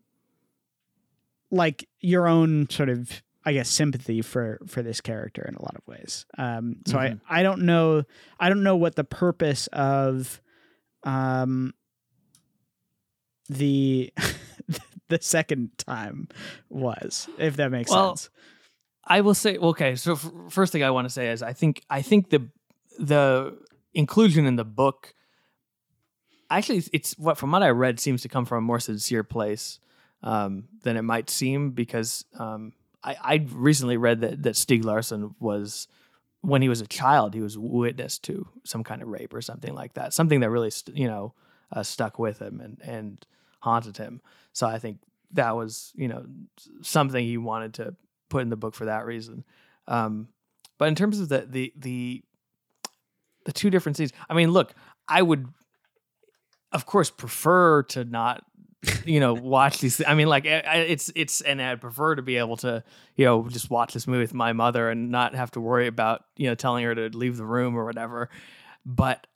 like your own sort of I guess sympathy for for this character in a lot of ways. Um so Mhm. I I don't know I don't know what the purpose of um the the second time was if that makes Well, sense. I will say okay. So f- first thing I want to say is I think I think the the inclusion in the book actually it's what from what I read seems to come from a more sincere place um, than it might seem because um, I, I recently read that that Stieg Larsson was when he was a child he was witness to some kind of rape or something like that something that really st- you know uh, stuck with him and and haunted him so I think that was you know something he wanted to put in the book for that reason. Um, but in terms of the the the the two different scenes, I mean, look, I would, of course, prefer to not, you know, watch these. I mean, like, it's it's, and I'd prefer to be able to, you know, just watch this movie with my mother and not have to worry about, you know, telling her to leave the room or whatever. But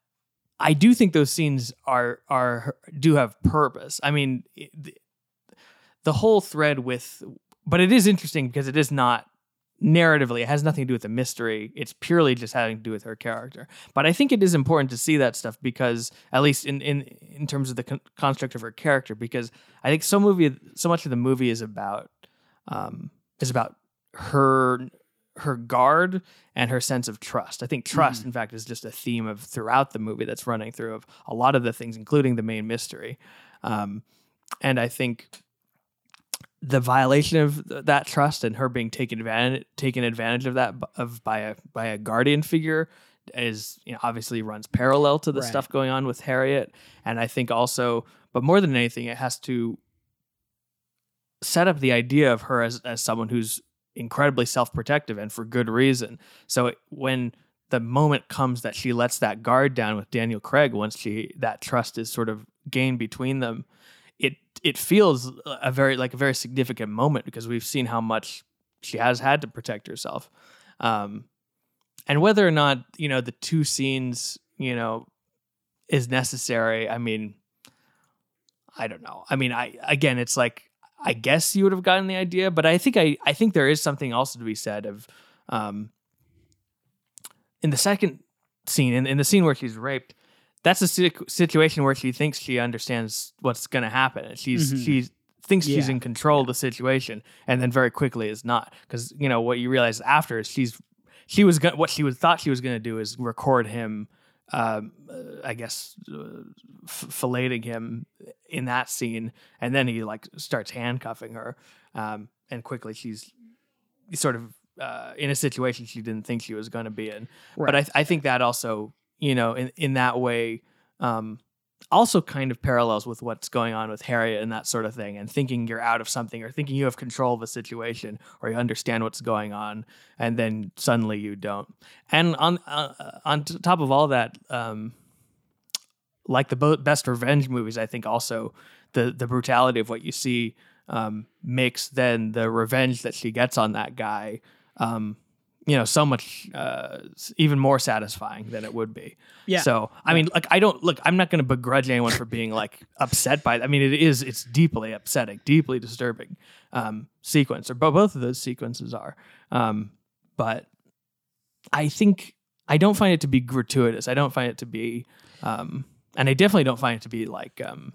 I do think those scenes are are do have purpose. I mean, the, the whole thread with but it is interesting because it is not narratively it has nothing to do with the mystery it's purely just having to do with her character but i think it is important to see that stuff because at least in in in terms of the con- construct of her character because i think so movie so much of the movie is about um is about her her guard and her sense of trust. I think trust in fact is just a theme of throughout the movie that's running through of a lot of the things including the main mystery. Um and i think the violation of th- that trust and her being taken advantage taken advantage of that b- of by a by a guardian figure is you know obviously runs parallel to the Right. stuff going on with Harriet. And I think also but more than anything it has to set up the idea of her as as someone who's incredibly self-protective and for good reason. So when the moment comes that she lets that guard down with Daniel Craig once she that trust is sort of gained between them it it feels a very like a very significant moment because we've seen how much she has had to protect herself. Um and whether or not you know the two scenes you know is necessary i mean i don't know. I mean i again it's like i guess you would have gotten the idea but i think i i think there is something also to be said of um in the second scene in, in the scene where she's raped that's a situation where she thinks she understands what's going to happen. She's Mhm. she thinks she's in control of the situation, and then very quickly is not. Because you know what you realize after is she's she was gonna, what she was thought she was going to do is record him. Um, I guess uh, f- filleting him in that scene, and then he like starts handcuffing her, um, and quickly she's sort of uh, in a situation she didn't think she was going to be in. Right. But I, I think that also, you know, in, in that way, um, also kind of parallels with what's going on with Harriet and that sort of thing, and thinking you're out of something, or thinking you have control of a situation, or you understand what's going on, and then suddenly you don't. And on uh, on top of all that, um, like the best revenge movies, I think also the the brutality of what you see um, makes then the revenge that she gets on that guy, um, you know, so much uh, even more satisfying than it would be. Yeah. So I mean, like I don't look. I'm not going to begrudge anyone for being like upset by. it. I mean, it is. It's deeply upsetting, deeply disturbing um, sequence, or bo- both of those sequences are. Um, but I think I don't find it to be gratuitous. I don't find it to be, um, and I definitely don't find it to be like um,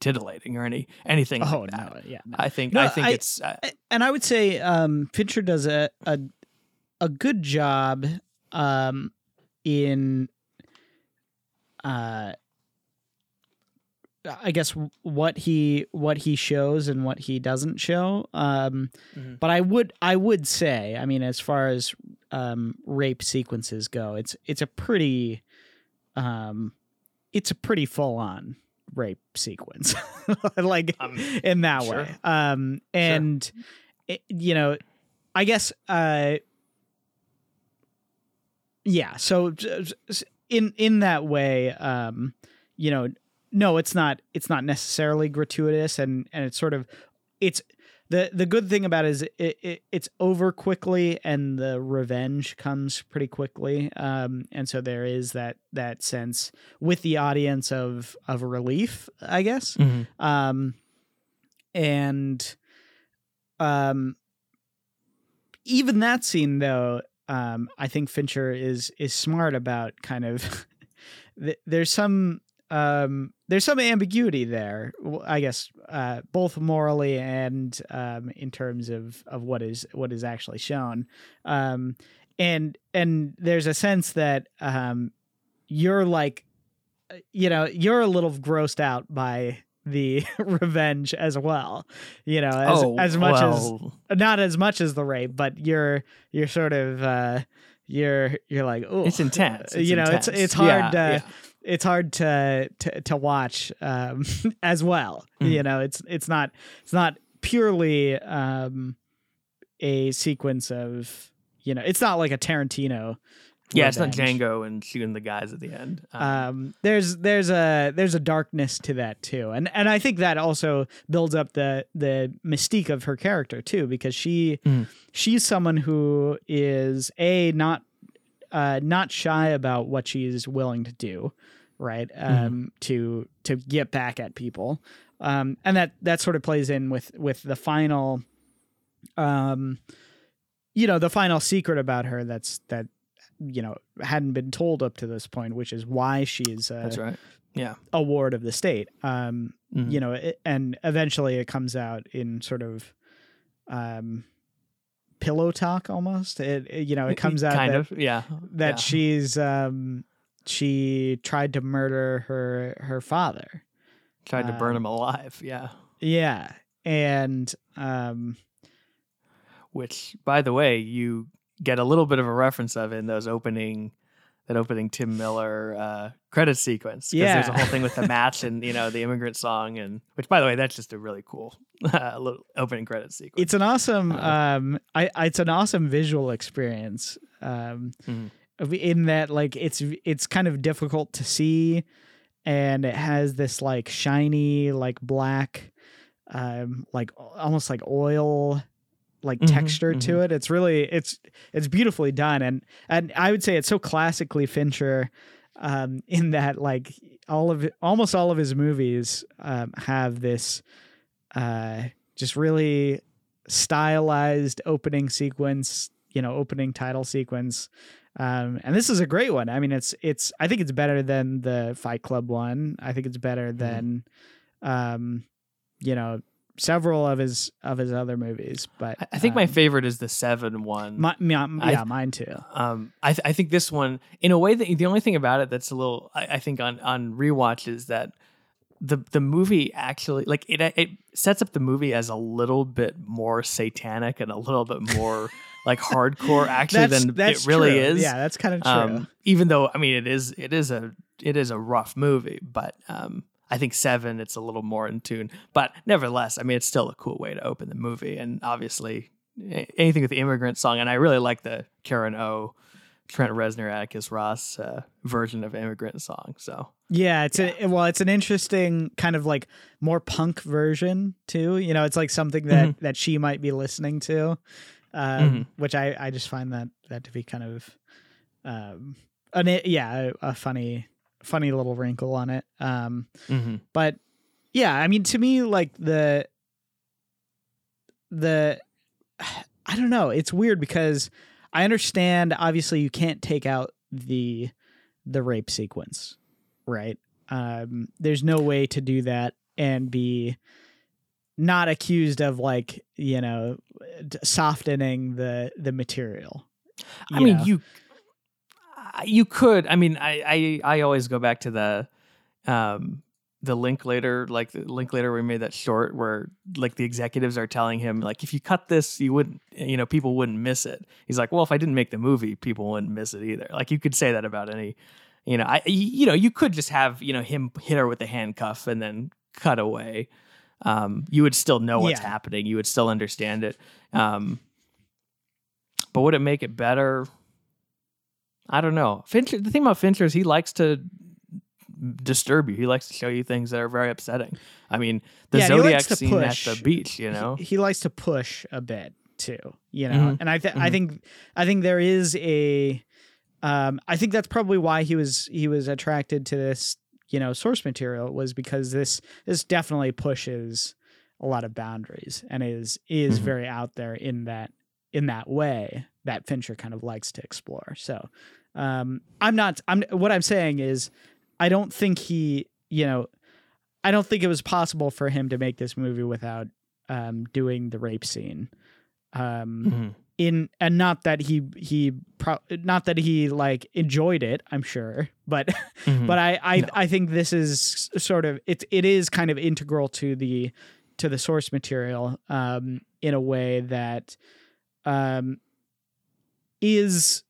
titillating or any anything. oh like that. no, yeah. no. I think No, I think I- it's uh, and I would say um, Fincher does a a, a good job um, in uh, I guess what he what he shows and what he doesn't show. Um, Mhm. But I would I would say I mean as far as um, rape sequences go, it's it's a pretty um, it's a pretty full on rape sequence, like Um, in that sure. way. Um, and it, you know, I guess uh, yeah. So in in that way, um, you know, no, it's not. It's not necessarily gratuitous, and and it's sort of it's the the good thing about it is it, it it's over quickly, and the revenge comes pretty quickly. Um, and so there is that that sense with the audience of of relief, I guess mhm. um and um even that scene though um i think fincher is is smart about kind of th- there's some um there's some ambiguity there I guess uh both morally and um in terms of of what is what is actually shown. Um and and there's a sense that um you're like uh, you know you're a little grossed out by the revenge as well you know as, oh, as much well, as not as much as the rape but you're you're sort of uh you're you're like oh it's intense. It's you know it's intense. it's hard Yeah, to yeah. it's hard to to, to watch um as well Mhm. you know it's it's not it's not purely um a sequence of you know it's not like a tarantino Yeah, it's not. Django and shooting the guys at the end. Um, um there's there's a there's a darkness to that too and and i think that also builds up the the mystique of her character too because she Mhm. she's someone who is a not uh not shy about what she's willing to do right um to to get back at people um and that that sort of plays in with with the final um you know the final secret about her that's that you know hadn't been told up to this point which is why she's a, that's right. Yeah. a ward of the state um Mhm. you know it, and eventually it comes out in sort of um pillow talk almost it, it- you know it comes out kind that, of. Yeah. that yeah. she's um she tried to murder her her father tried to burn um, him alive. Yeah. yeah and um Which, by the way, you get a little bit of a reference of in those opening, that opening Tim Miller uh, credit sequence. 'Cause There's a whole thing with the match and you know the immigrant song and which, by the way, that's just a really cool uh, little opening credit sequence. it's an awesome Uh, um I, I it's an awesome visual experience um Mhm. in that like it's it's kind of difficult to see and it has this like shiny like black um like almost like oil like Mhm, texture to it it's really it's it's beautifully done and and i would say it's so classically fincher um in that like all of almost all of his movies um have this uh just really stylized opening sequence you know opening title sequence. Um, and this is a great one. I mean, it's it's. I think it's better than the Fight Club one. I think it's better Mm-hmm. than, um, you know, several of his of his other movies. But I- think my um, favorite is the seven one. my, yeah, I- mine too. um, I, th- I think this one, in a way, that the only thing about it that's a little, I, I think on on rewatch is that the the movie actually, like it it sets up the movie as a little bit more satanic and a little bit more like hardcore actually That's, than that's it really true. is. Yeah, that's kind of true. Um, even though I mean it is it is a it is a rough movie, but um, I think seven it's a little more in tune. But nevertheless, I mean it's still a cool way to open the movie, and obviously anything with the immigrant song, and I really like the Karen O. Trent Reznor, Atticus Ross uh, version of immigrant song. So Yeah, it's a well, it's an interesting kind of like more punk version too. You know, it's like something that Mm-hmm. that she might be listening to, um, which I I just find that that to be kind of, um, an yeah, a, a funny funny little wrinkle on it. Um, but yeah, I mean, to me, like the the I don't know. It's weird because I understand. Obviously, you can't take out the the rape sequence, right? Um, there's no way to do that and be not accused of like you know softening the the material. I mean, know? you you could. I mean, I I, I always go back to the um the Linklater, like the Linklater we made that short where like the executives are telling him like if you cut this, you wouldn't, you know, people wouldn't miss it. He's like, well, if I didn't make the movie, people wouldn't miss it either. Like you could say that about any, you know, I you know you could just have you know him hit her with the handcuff and then cut away. Um, you would still know what's Yeah. happening. You would still understand it. Um, but would it make it better? I don't know. Fincher. The thing about Fincher is he likes to disturb you. He likes to show you things that are very upsetting. I mean, the Yeah, Zodiac scene at the beach. You know, he, he likes to push a bit too you know Mhm. and i th- i Mhm. think i think there is a um i think that's probably why he was he was attracted to this you know source material was because this this definitely pushes a lot of boundaries and is is Mhm. very out there in that in that way that fincher kind of likes to explore so um i'm not i'm what i'm saying is i don't think he you know i don't think it was possible for him to make this movie without um doing the rape scene um Mhm. in and not that he he pro- not that he like enjoyed it i'm sure but Mhm. but i I, No. I think this is sort of it it is kind of integral to the to the source material um in a way that um is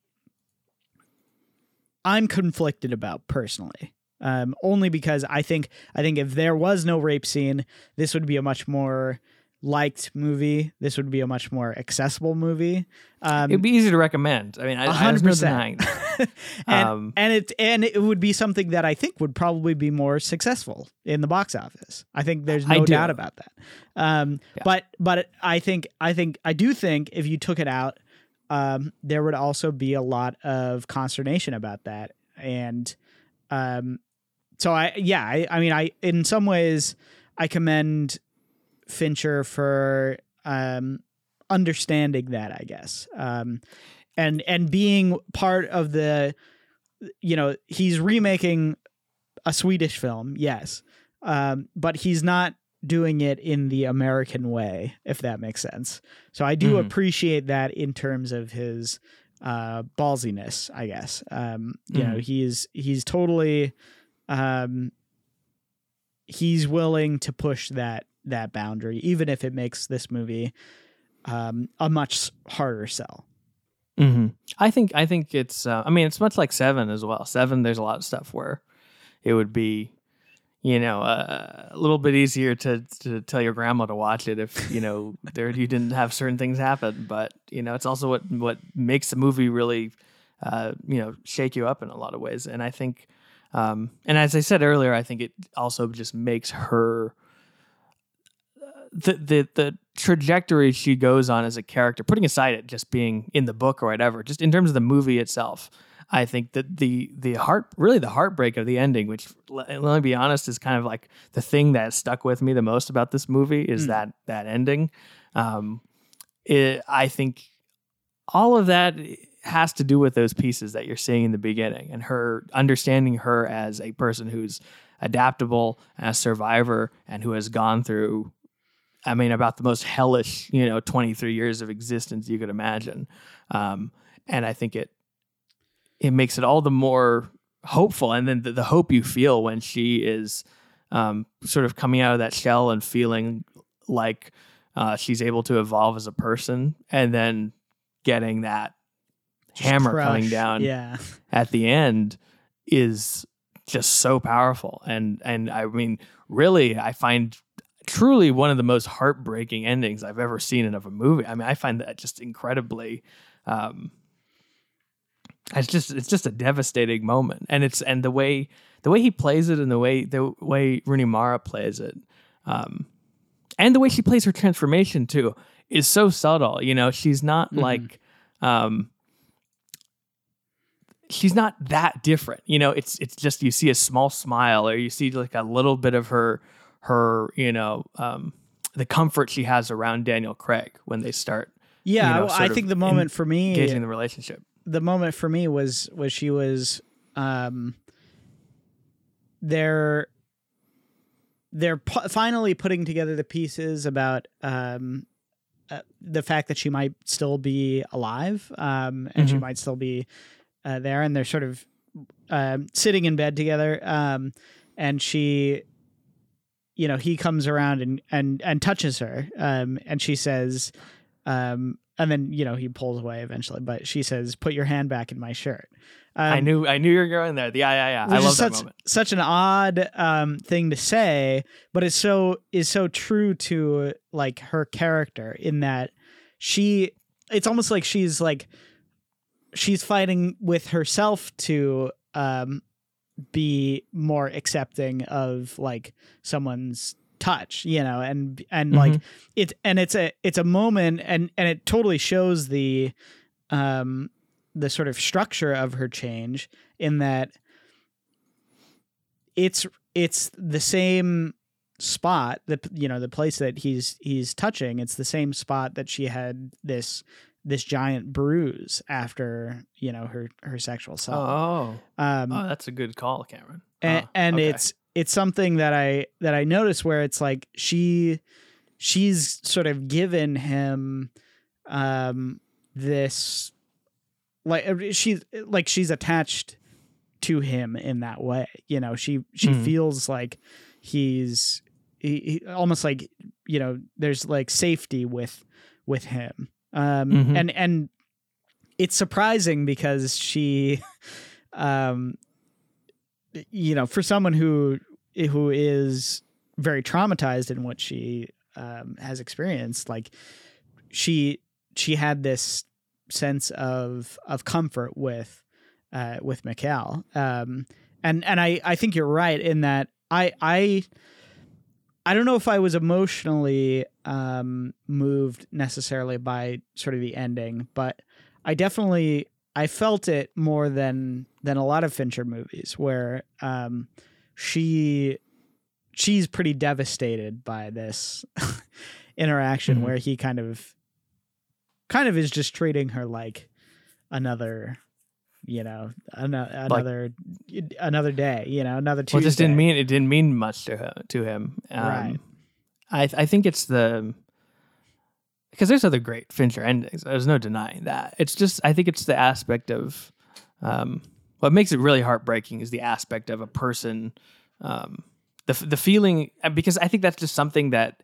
i'm conflicted about personally um only because i think i think if there was no rape scene this would be a much more liked movie this would be a much more accessible movie um it'd be easy to recommend. I mean, I, a I hundred there's no percent. denying. and Um, and it and it would be something that I think would probably be more successful in the box office. I think there's no doubt about that. Um, Yeah. but but I think I think I do think if you took it out, um, there would also be a lot of consternation about that. And um, so I yeah I, I mean I in some ways I commend Fincher for um, understanding that I guess um, and and being part of the you know he's remaking a Swedish film yes um, but he's not doing it in the American way if that makes sense so I do Mhm. appreciate that in terms of his uh, ballsiness I guess um, you know Mhm. he's he's totally um, he's willing to push that that boundary even if it makes this movie um, a much harder sell. hmm I think I think it's. Uh, I mean, it's much like Seven as well. Seven, there's a lot of stuff where it would be, you know, uh, a little bit easier to to tell your grandma to watch it if you know there you didn't have certain things happen. But you know, it's also what what makes the movie really, uh, you know, shake you up in a lot of ways. And I think, um, and as I said earlier, I think it also just makes her the the the trajectory she goes on as a character, putting aside it just being in the book or whatever, just in terms of the movie itself, I think that the the heart really the heartbreak of the ending, which let, let me be honest, is kind of like the thing that stuck with me the most about this movie is Mm. that that ending. Um, it, I think all of that has to do with those pieces that you're seeing in the beginning and her understanding her as a person who's adaptable and a survivor and who has gone through I mean about the most hellish, you know, 23 years of existence you could imagine. Um, and I think it it makes it all the more hopeful and then the, the hope you feel when she is um, sort of coming out of that shell and feeling like uh, she's able to evolve as a person and then getting that Just hammer crush. coming down Yeah. at the end is just so powerful and and I mean really I find truly one of the most heartbreaking endings I've ever seen in of a movie. I mean I find that just incredibly um it's just it's just a devastating moment. And it's and the way the way he plays it and the way the way Rooney Mara plays it um and the way she plays her transformation too is so subtle you know? She's not Mhm. like um she's not that different you know? It's it's just you see a small smile or you see like a little bit of her her you know um the comfort she has around Daniel Craig when they start Yeah, You know, I- I think the moment for me engaging the relationship the moment for me was was she was um they're they're pu- finally putting together the pieces about um uh, the fact that she might still be alive um and she Mhm. might still be uh, there and they're sort of um sitting in bed together um and she you know he comes around and and and touches her um and she says um and then you know he pulls away eventually but she says put your hand back in my shirt um, I knew I knew you were going there. The yeah, yeah, yeah. I love that such, moment. such an odd um thing to say but it's so is so true to like her character in that she it's almost like she's like she's fighting with herself to um be more accepting of like someone's touch you know and and like Mhm. it and it's a it's a moment and and it totally shows the um the sort of structure of her change in that it's it's the same spot that you know the place that he's he's touching it's the same spot that she had this this giant bruise after you know her her sexual assault Oh, um oh, that's a good call, Cameron. and, Oh, and okay. it's it's something that I that I notice where it's like she she's sort of given him um this like uh, she's like she's attached to him in that way you know she she Mhm. feels like he's he, he almost like you know there's like safety with with him um Mhm. and and it's surprising because she um you know for someone who who is very traumatized in what she um has experienced like she she had this sense of of comfort with uh with Mikael. Um and and I I think you're right in that I I I don't know if I was emotionally um, moved necessarily by sort of the ending, but I definitely I felt it more than than a lot of Fincher movies where um, she she's pretty devastated by this interaction Mhm. where he kind of kind of is just treating her like another you know ano- another another day you know another Tuesday. Well, just didn't mean it didn't mean much to him. To him, um, Right. I I think it's the because there's other great Fincher endings. There's no denying that. It's just I think it's the aspect of um, what makes it really heartbreaking is the aspect of a person, um, the the feeling uh, because I think that's just something that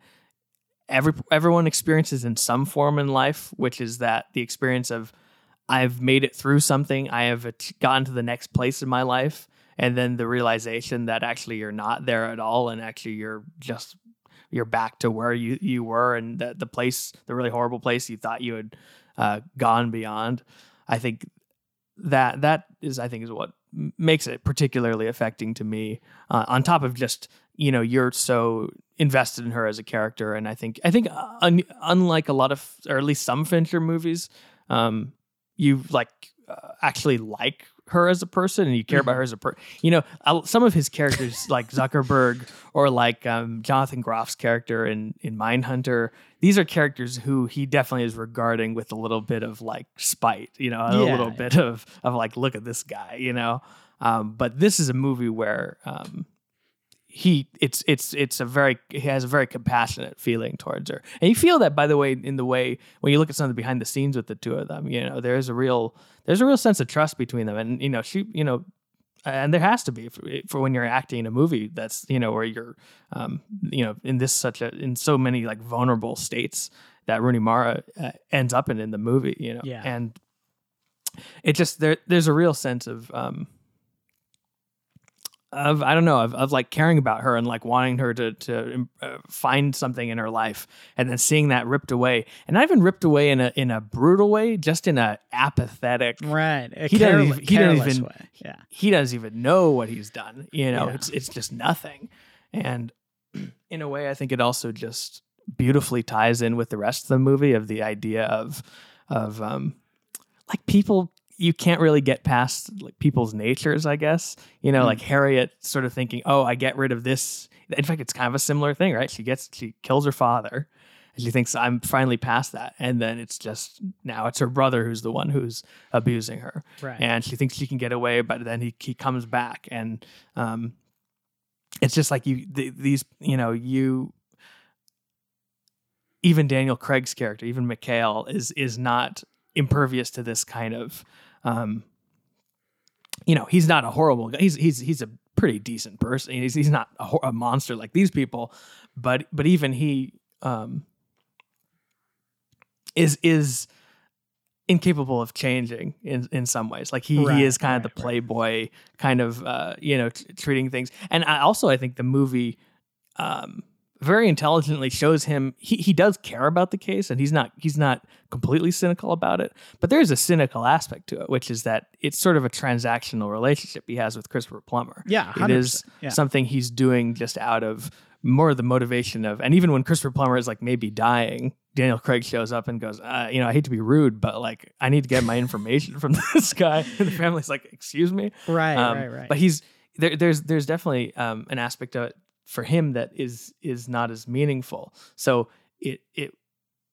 every everyone experiences in some form in life, which is that the experience of I've made it through something, I have gotten to the next place in my life, and then the realization that actually you're not there at all, and actually you're just you're back to where you you were, and the the place, the really horrible place you thought you had uh, gone beyond. I think that that is I think is what makes it particularly affecting to me. Uh, on top of just you know you're so invested in her as a character, and I think I think uh, un- unlike a lot of or at least some Fincher movies, um, you like uh, actually like her as a person and you care about her as a person. You know, uh, some of his characters like Zuckerberg or like um, Jonathan Groff's character in in Mindhunter. These are characters who he definitely is regarding with a little bit of like spite. You know, a Yeah. little bit of of like, look at this guy. You know, um, but this is a movie where. Um, he it's it's it's a very he has a very compassionate feeling towards her. And you feel that by the way in the way when you look at some of the behind the scenes with the two of them you know there's a real there's a real sense of trust between them. And you know she you know and there has to be for, for when you're acting in a movie that's you know where you're um you know in this such a in so many like vulnerable states that Rooney Mara uh, ends up in in the movie you know? Yeah. and it just there there's a real sense of um of I don't know of, of like caring about her and like wanting her to to uh, find something in her life and then seeing that ripped away and not even ripped away in a in a brutal way just in a apathetic Right. A He doesn't even- he doesn't careless even- way. Yeah. he doesn't even know what he's done you know Yeah. it's it's just nothing and in a way I think it also just beautifully ties in with the rest of the movie of the idea of of um like people you can't really get past like people's natures i guess. You know Mm. like harriet sort of thinking oh i get rid of this. In fact it's kind of a similar thing right? She gets she kills her father and she thinks i'm finally past that. And then it's just now it's her brother who's the one who's abusing her. Right. and she thinks she can get away but then he, he comes back. And um it's just like you th- these you know you even Daniel Craig's character, even Mikael, is is not impervious to this kind of, um, you know, he's not a horrible guy. He's he's he's a pretty decent person. He's he's not a, a monster like these people, but but even he um, is is incapable of changing in in some ways. Like he Right, he is kind of right, the right. playboy kind of uh, you know t- treating things. And I also I think the movie. Um, very intelligently shows him he, he does care about the case and he's not he's not completely cynical about it but there's a cynical aspect to it which is that it's sort of a transactional relationship he has with christopher plummer Yeah, it is 100%, yeah. something he's doing just out of more of the motivation of and even when christopher plummer is like maybe dying daniel craig shows up and goes uh, you know i hate to be rude but like i need to get my information from this guy and the family's like excuse me Right. um, right. Right. But he's there. There's there's definitely um, an aspect of it for him that is is not as meaningful. So it it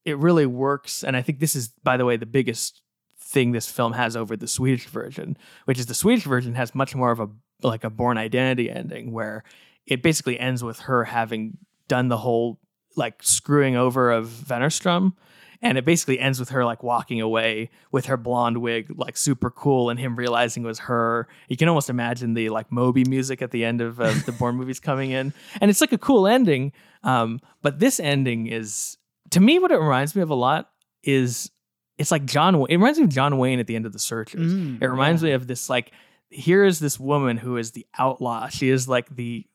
it really works, and I think this is, by the way, the biggest thing this film has over the Swedish version, which is the Swedish version has much more of a like a Bourne Identity ending where it basically ends with her having done the whole like screwing over of Wennerström. And it basically ends with her like walking away with her blonde wig, like super cool, and him realizing it was her. You can almost imagine the like Moby music at the end of uh, the Bourne movies coming in, and it's like a cool ending. Um, but this ending is, to me, what it reminds me of a lot is it's like John. It reminds me of John Wayne at the end of the Searchers. Mm, It reminds yeah. me of this like here is this woman who is the outlaw. She is like the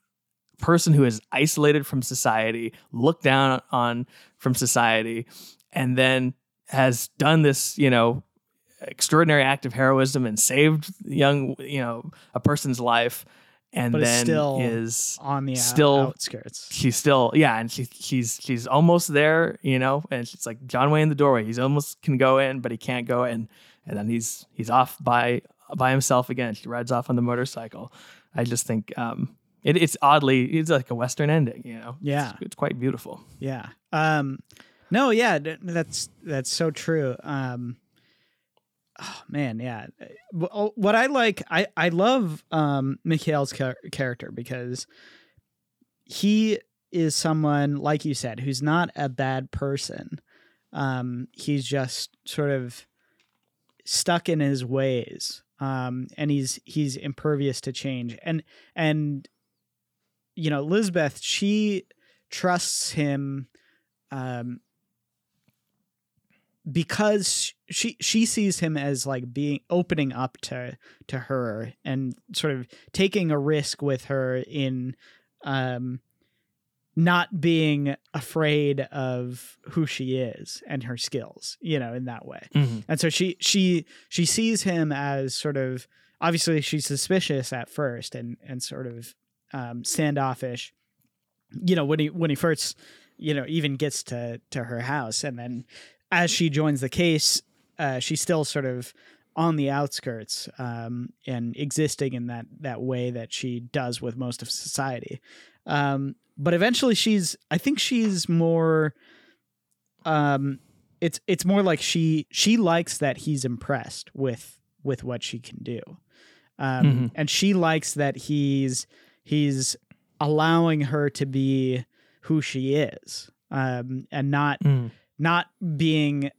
person who is isolated from society, looked down on from society, and then has done this, you know, extraordinary act of heroism and saved young, you know, a person's life, and But then still is on the still- outskirts. she's still yeah and she, she's she's almost there you know and she's like john wayne in the doorway he's almost can go in but he can't go in and then he's he's off by by himself again she rides off on the motorcycle i just think um it, it's oddly it's like a western ending you know Yeah. it's, it's quite beautiful Yeah. Um no, yeah, that's that's so true. Um oh, man, yeah. What I like I I love um Mikael's char- character because he is someone like you said who's not a bad person. Um he's just sort of stuck in his ways. Um and he's he's impervious to change. And and you know, Lisbeth, she trusts him um because she she sees him as like being opening up to to her and sort of taking a risk with her in um not being afraid of who she is and her skills you know in that way. And so she she she sees him as sort of obviously she's suspicious at first and and sort of um standoffish you know when he when he first you know even gets to to her house and then as she joins the case uh she still sort of on the outskirts um, and existing in that that way that she does with most of society. Um, but eventually, she's I think she's more. Um, it's it's more like she she likes that he's impressed with with what she can do, um, Mhm. and she likes that he's he's allowing her to be who she is, um, and not Mm. Not being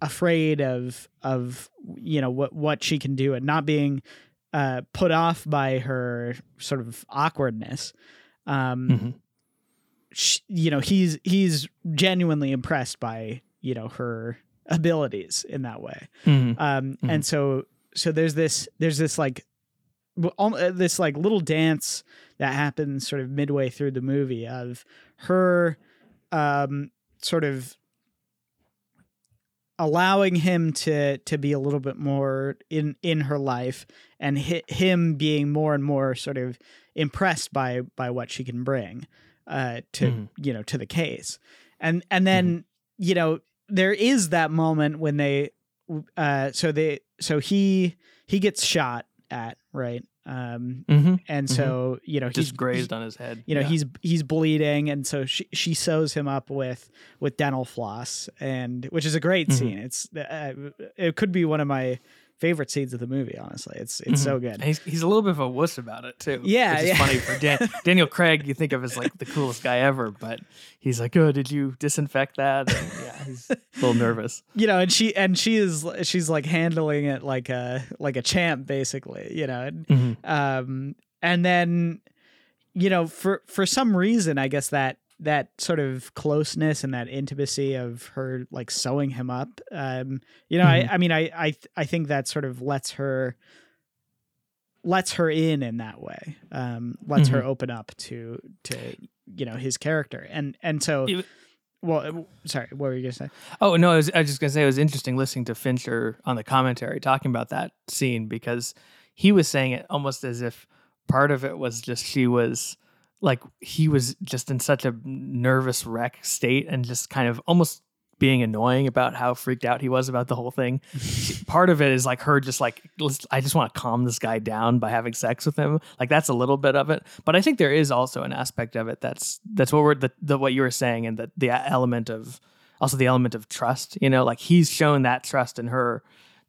afraid of of you know what what she can do and not being uh, put off by her sort of awkwardness. Um, Mhm. sh- you know, he's he's genuinely impressed by you know her abilities in that way. Mhm. Um, and so so there's this there's this like uh, this like little dance that happens sort of midway through the movie of her um sort of allowing him to to be a little bit more in in her life and hi, him being more and more sort of impressed by by what she can bring uh to Mhm. you know to the case. And and then you know there is that moment when they uh so they so he he gets shot at right um Mhm. and so you know he's Just grazed on his head. you know Yeah. he's he's bleeding and so she she sews him up with with dental floss and which is a great Mhm. scene it's uh, it could be one of my favorite scenes of the movie honestly it's it's so Mhm. good He's, he's a little bit of a wuss about it too. Yeah, which is yeah. funny for Dan- Daniel Craig. You think of as like the coolest guy ever, but he's like, "Oh, did you disinfect that?" And, yeah, he's a little nervous. you know and she and she is she's like handling it like a like a champ basically you know and, Mhm. um and then you know for for some reason i guess that that sort of closeness and that intimacy of her like sewing him up um you know Mhm. i i mean i i i think that sort of lets her lets her in in that way um lets her Mhm. open up to to you know his character and and so You- well uh, sorry what were you gonna say Oh no, I was, I was just gonna say it was interesting listening to Fincher on the commentary talking about that scene because he was saying it almost as if part of it was just she was like he was just in such a nervous wreck state and just kind of almost being annoying about how freaked out he was about the whole thing. part of it is like her just like I just want to calm this guy down by having sex with him. Like that's a little bit of it, but I think there is also an aspect of it that's that's what we're the, the what you were saying and the the element of also the element of trust. You know, like he's shown that trust in her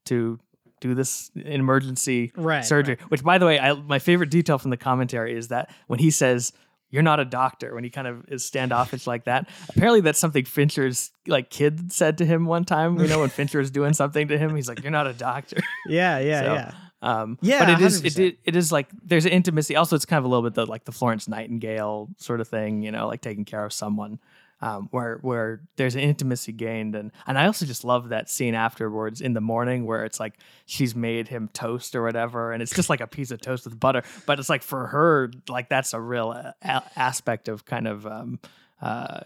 to do this emergency Right, surgery. Which, by the way, I, my favorite detail from the commentary is that when he says. You're not a doctor when he kind of is standoffish like that. Apparently, that's something Fincher's like kid said to him one time. You know, when Fincher is doing something to him, he's like, "You're not a doctor." yeah yeah So, yeah Um, Yeah, but it is it, 100%. it, it is like there's an intimacy. Also, it's kind of a little bit the like the Florence Nightingale sort of thing, you know, like taking care of someone, um, where where there's an intimacy gained, and and I also just love that scene afterwards in the morning where it's like she's made him toast or whatever, and it's just like a piece of toast with butter, but it's like for her, like that's a real uh, a- aspect of kind of. Um, uh,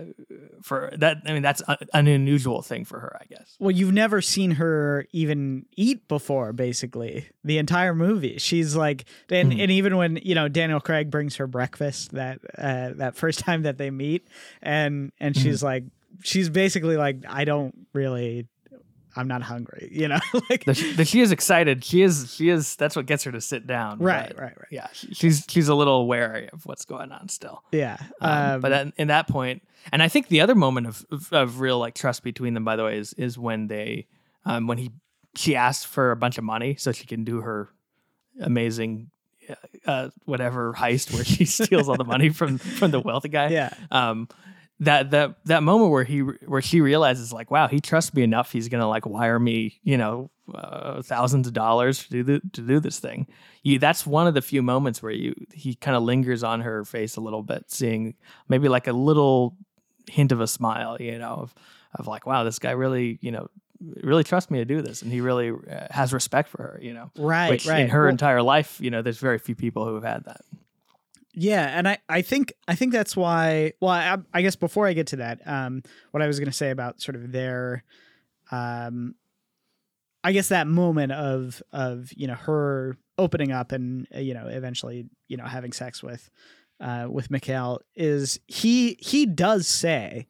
for that, I mean, that's a, an unusual thing for her, I guess. Well, you've never seen her even eat before, basically. The entire movie. She's like and, Mhm. and even when, you know, Daniel Craig brings her breakfast that uh, that first time that they meet and and she's like she's basically like, I don't really I'm not hungry, you know? like that she, she is excited. She is. She is. That's what gets her to sit down. Right, right, right. Yeah, she's she's a little wary of what's going on still. Yeah. Um, Um, but at, in that point, and I think the other moment of, of of real like trust between them, by the way, is is when they um, when he she asks for a bunch of money so she can do her amazing. Uh, whatever heist where she steals all the money from from the wealthy guy yeah. um that that that moment where he where she realizes like wow he trusts me enough. He's gonna like wire me you know uh, thousands of dollars to do the, to do this thing. You that's one of the few moments where you he kind of lingers on her face a little bit seeing maybe like a little hint of a smile you know of of like wow this guy really you know really trusts me to do this and he really uh, has respect for her you know? Right, which right. in her Well- entire life you know there's very few people who have had that Yeah, and I, I think I think that's why. Well, I, I guess before I get to that, um, what I was going to say about sort of their, um, I guess that moment of of you know her opening up and uh, you know eventually you know having sex with, uh, with Mikael is he he does say,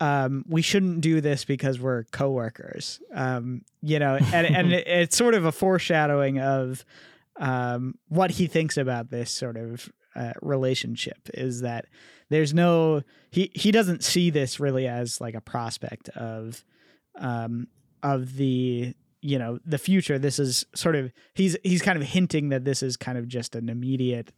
um, we shouldn't do this because we're coworkers. Um, you know, and and it, it's sort of a foreshadowing of um, what he thinks about this sort of uh, relationship is that there's no he he doesn't see this really as like a prospect of um of the you know the future this is sort of he's he's kind of hinting that this is kind of just an immediate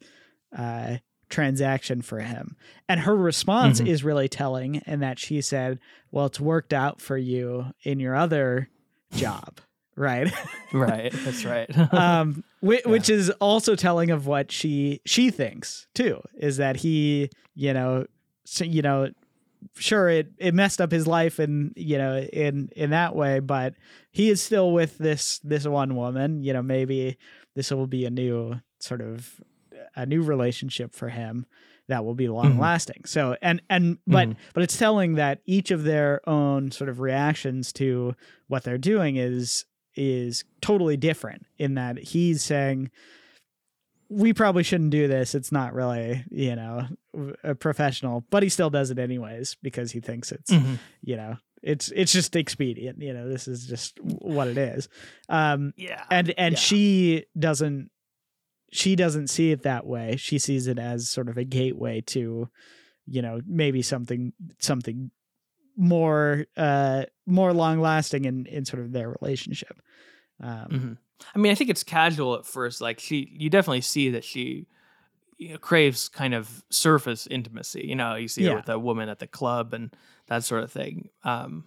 uh transaction for him and her response Mhm. is really telling in that she said well it's worked out for you in your other job right right. That's right. um which, which is also telling of what she she thinks too is that he you know so, you know sure it it messed up his life and you know in in that way but he is still with this this one woman. You know maybe this will be a new sort of a new relationship for him that will be long lasting so and and but Mhm. but it's telling that each of their own sort of reactions to what they're doing is is totally different in that he's saying we probably shouldn't do this it's not really you know a professional but he still does it anyways because he thinks it's Mhm. you know it's it's just expedient you know this is just what it is um Yeah. and and Yeah. she doesn't she doesn't see it that way she sees it as sort of a gateway to you know maybe something something more uh more long lasting in in sort of their relationship um Mhm. I mean, I think it's casual at first. Like she, you definitely see that she you know, craves kind of surface intimacy. You know, you see Yeah. her with a woman at the club and that sort of thing. Um,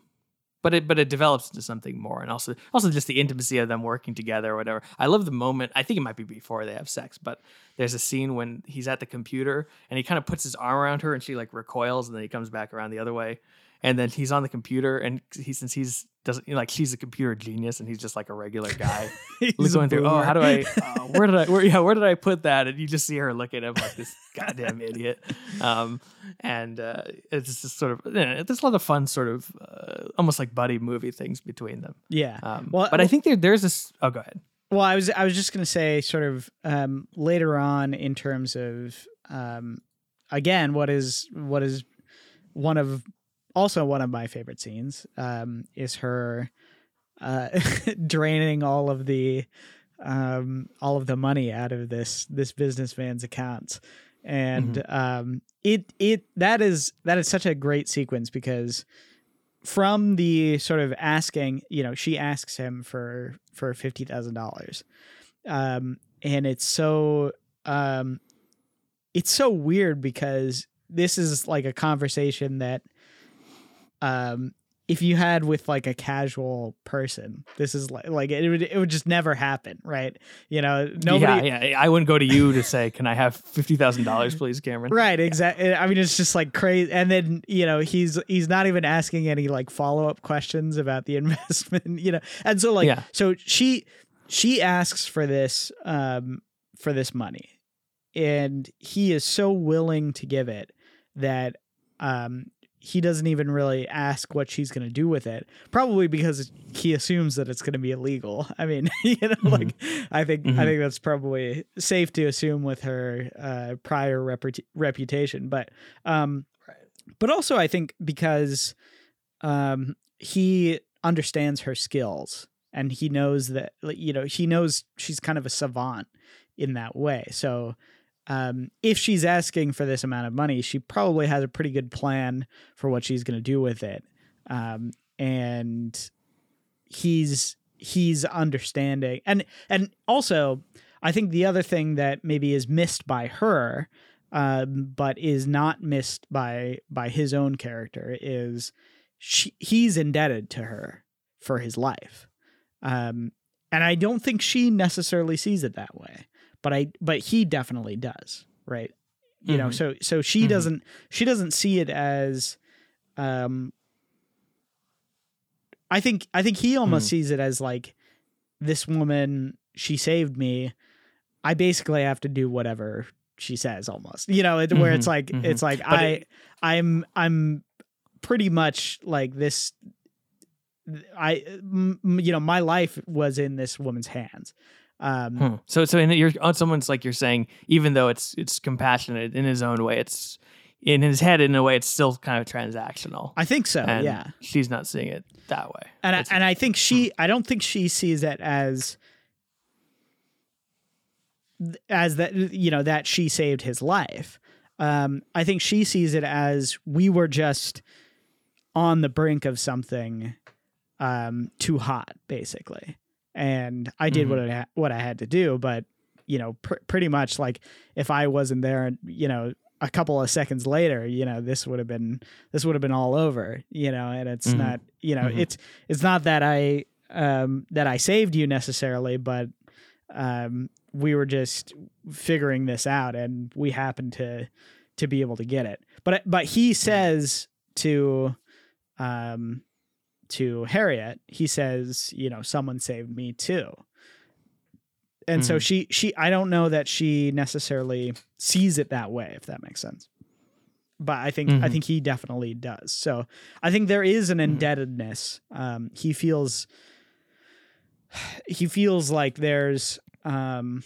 but it but it develops into something more, and also also just the intimacy of them working together or whatever. I love the moment. I think it might be before they have sex, but there's a scene when he's at the computer and he kind of puts his arm around her and she like recoils and then he comes back around the other way. And then he's on the computer, and he since he's doesn't like she's a computer genius, and he's just like a regular guy. he's going through. Oh, how do I? Uh, where did I? Where yeah? Where did I put that? And you just see her look at him like this goddamn idiot. Um, and uh, it's just sort of you know, there's a lot of fun sort of uh, almost like buddy movie things between them. yeah Um, Well, but I think there, there's this. Oh, go ahead. Well, I was I was just gonna say, sort of um, later on in terms of um, again, what is what is one of also one of my favorite scenes um, is her uh, draining all of the um, all of the money out of this this businessman's accounts, and um, it it that is that is such a great sequence because from the sort of asking, you know, she asks him for for fifty thousand dollars, um, and it's so um, it's so weird because this is like a conversation that, um, if you had with like a casual person, this is like like it would it would just never happen, right? You know, nobody. Yeah, yeah. I wouldn't go to you to say, "Can I have fifty thousand dollars, please, Cameron?" Right, exactly. I mean, it's just like crazy. And then you know, he's he's not even asking any like follow up questions about the investment. You know, and so like, Yeah. so she she asks for this um for this money, and he is so willing to give it that um he doesn't even really ask what she's going to do with it probably because he assumes that it's going to be illegal i mean you know like i think i Mhm. think that's probably safe to assume with her uh prior reputa- reputation but um Right. but also i think because um he understands her skills and he knows that you know he knows she's kind of a savant in that way so um, if she's asking for this amount of money, she probably has a pretty good plan for what she's going to do with it. Um, and he's he's understanding, and and also, I think the other thing that maybe is missed by her, um, but is not missed by by his own character is she, he's indebted to her for his life. Um, and I don't think she necessarily sees it that way but I but he definitely does, right? You know, Mhm. so so she Mhm. doesn't she doesn't see it as um I think I think he almost Hmm. sees it as like this woman she saved me. I basically have to do whatever she says almost. You know, it, where it's Mhm, like mhm. it's like But I it- I'm I'm pretty much like this I you know, my life was in this woman's hands. Um Hmm. So, so in you're on someone's like you're saying, even though it's it's compassionate in his own way, it's in his head, in a way, it's still kind of transactional. I think so. and yeah. she's not seeing it that way. and I, and I think she I don't think she sees it as as that you know that she saved his life. Um, I think she sees it as we were just on the brink of something um, too hot, basically, and I did what I ha- what I had to do. But you know, pr- pretty much like if I wasn't there, you know, a couple of seconds later, you know, this would have been this would have been all over, you know, and it's Mhm. not, you know, Mhm. it's it's not that I um that I saved you necessarily, but um we were just figuring this out and we happened to to be able to get it. But but he says to um to Harriet, he says, you know, someone saved me too. And so Mhm. she she I don't know that she necessarily sees it that way if that makes sense. But I think I Mhm. think he definitely does. So I think there is an Mhm. indebtedness. Um he feels he feels like there's um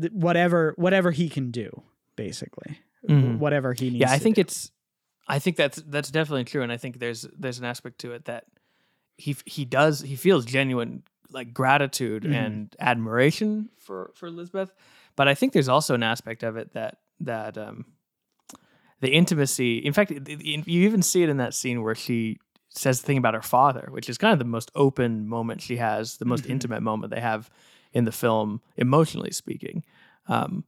th- whatever whatever he can do basically Mhm. whatever he needs yeah, I think do. it's, I think that's that's definitely true, and I think there's there's an aspect to it that he he does he feels genuine like gratitude Mhm. and admiration for for Elizabeth, but I think there's also an aspect of it that that um the intimacy. In fact, you even see it in that scene where she says the thing about her father, which is kind of the most open moment she has, the most Mhm. intimate moment they have in the film, emotionally speaking. Um,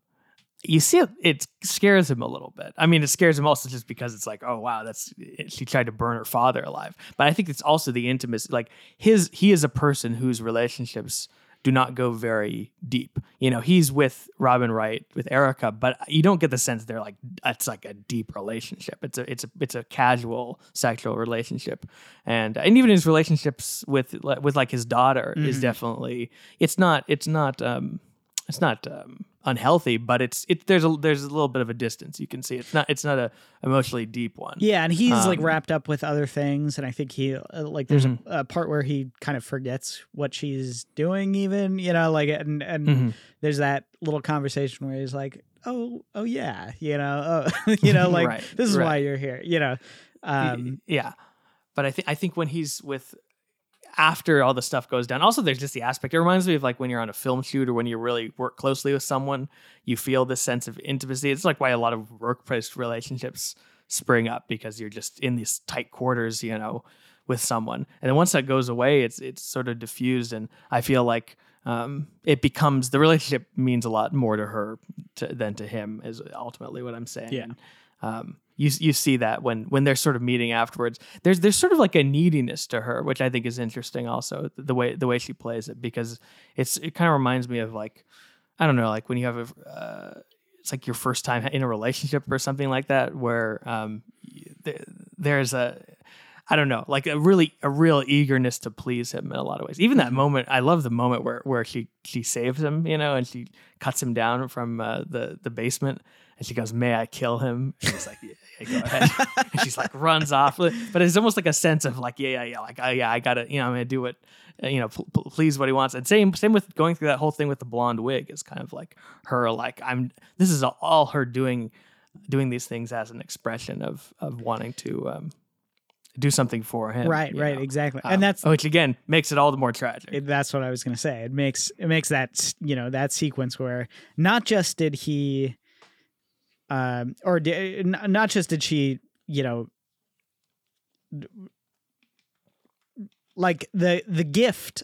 you see it, it scares him a little bit. I mean, it scares him also just because it's like, oh wow, that's she tried to burn her father alive. But I think it's also the intimacy. Like his, he is a person whose relationships do not go very deep. You know, he's with Robin Wright with Erica, but you don't get the sense they're like it's like a deep relationship. It's a it's a it's a casual sexual relationship, and and even his relationships with with like his daughter is Mhm. definitely it's not it's not um it's not um, unhealthy, but it's it there's a there's a little bit of a distance you can see. It's not it's not a emotionally deep one. Yeah, and he's like Um, wrapped up with other things, and I think he uh, like there's Mhm. a, a part where he kind of forgets what she's doing, even you know, like and and Mhm. there's that little conversation where he's like, "Oh, oh yeah, you know, oh, you know, like Right, this is why you're here," you know. Um, yeah but i think i think when he's with after all the stuff goes down. Also there's just the aspect it reminds me of like when you're on a film shoot or when you really work closely with someone you feel this sense of intimacy. It's like why a lot of workplace relationships spring up because you're just in these tight quarters you know with someone. And then once that goes away it's it's sort of diffused and i feel like um, it becomes the relationship means a lot more to her to, than to him is ultimately what i'm saying. Yeah. um, you you see that when when they're sort of meeting afterwards. There's there's sort of like a neediness to her, which I think is interesting. Also, the way the way she plays it because it's it kind of reminds me of like I don't know, like when you have a uh, it's like your first time in a relationship or something like that, where um there's a I don't know, like a really a real eagerness to please him in a lot of ways. Even that moment, I love the moment where where she she saves him, you know, and she cuts him down from uh, the the basement, and she goes, "May I kill him?" And he's like, "Yeah, yeah go ahead." and she's like runs off, but it's almost like a sense of like, "Yeah, yeah, yeah, like, oh, yeah, I gotta, you know, I'm gonna do what." uh, You know, pl- pl- please what he wants, and same same with going through that whole thing with the blonde wig is kind of like her like I'm. This is all her doing, doing these things as an expression of of wanting to um, do something for him. right, right, know? exactly, Um, and that's which again makes it all the more tragic. it, that's what I was gonna say. It makes it makes that you know that sequence where not just did he, um, or not just did she, you know, like the the gift,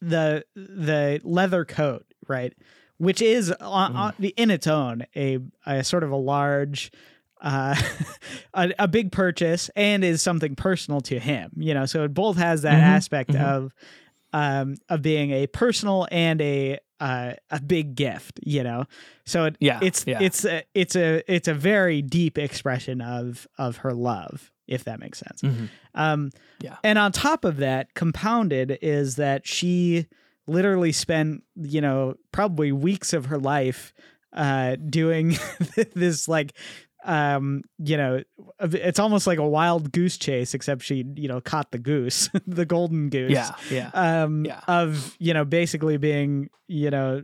the the leather coat, right, which is on, on, in its own a a sort of a large. Uh, a, a big purchase and is something personal to him, you know. So it both has that Mhm, aspect mhm. of um, of being a personal and a uh, a big gift, you know. So it, Yeah, it's yeah. it's a, it's a it's a very deep expression of of her love, if that makes sense. Mhm. Um, Yeah. And on top of that, compounded is that she literally spent you know probably weeks of her life uh, doing this like um you know it's almost like a wild goose chase except she you know caught the goose the golden goose Yeah, yeah. um Yeah. of you know basically being you know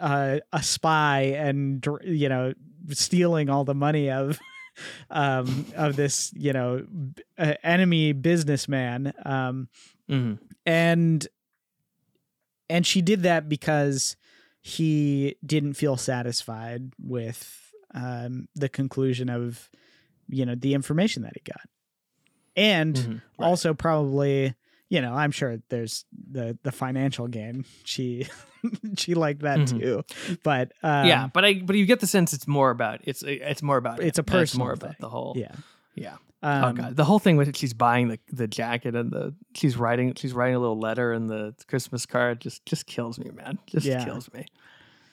uh, a spy and you know stealing all the money of um of this you know uh, enemy businessman um Mhm. and and she did that because he didn't feel satisfied with um the conclusion of you know the information that he got and Mhm. Right. also probably you know i'm sure there's the the financial gain she she liked that Mhm. too but um, yeah, but I but you get the sense it's more about it's it's more about It's him, a and personal more about the whole yeah yeah. um, oh god, the whole thing with she's buying the the jacket and the she's writing she's writing a little letter and the Christmas card just just kills me, man. Just Yeah. kills me.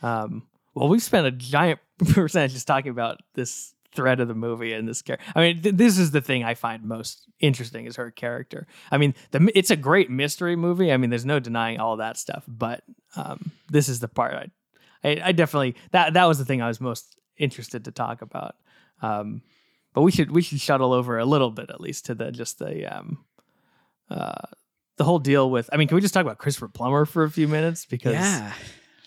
Um, well, we've spent a giant percentage just talking about this thread of the movie and this character. I mean, th- this is the thing I find most interesting is her character. I mean, the it's a great mystery movie. I mean, there's no denying all that stuff, but um, this is the part I, I, I definitely that that was the thing I was most interested to talk about. Um, but we should we should shuttle over a little bit at least to the just the um, uh, the whole deal with. I mean, can we just talk about Christopher Plummer for a few minutes because yeah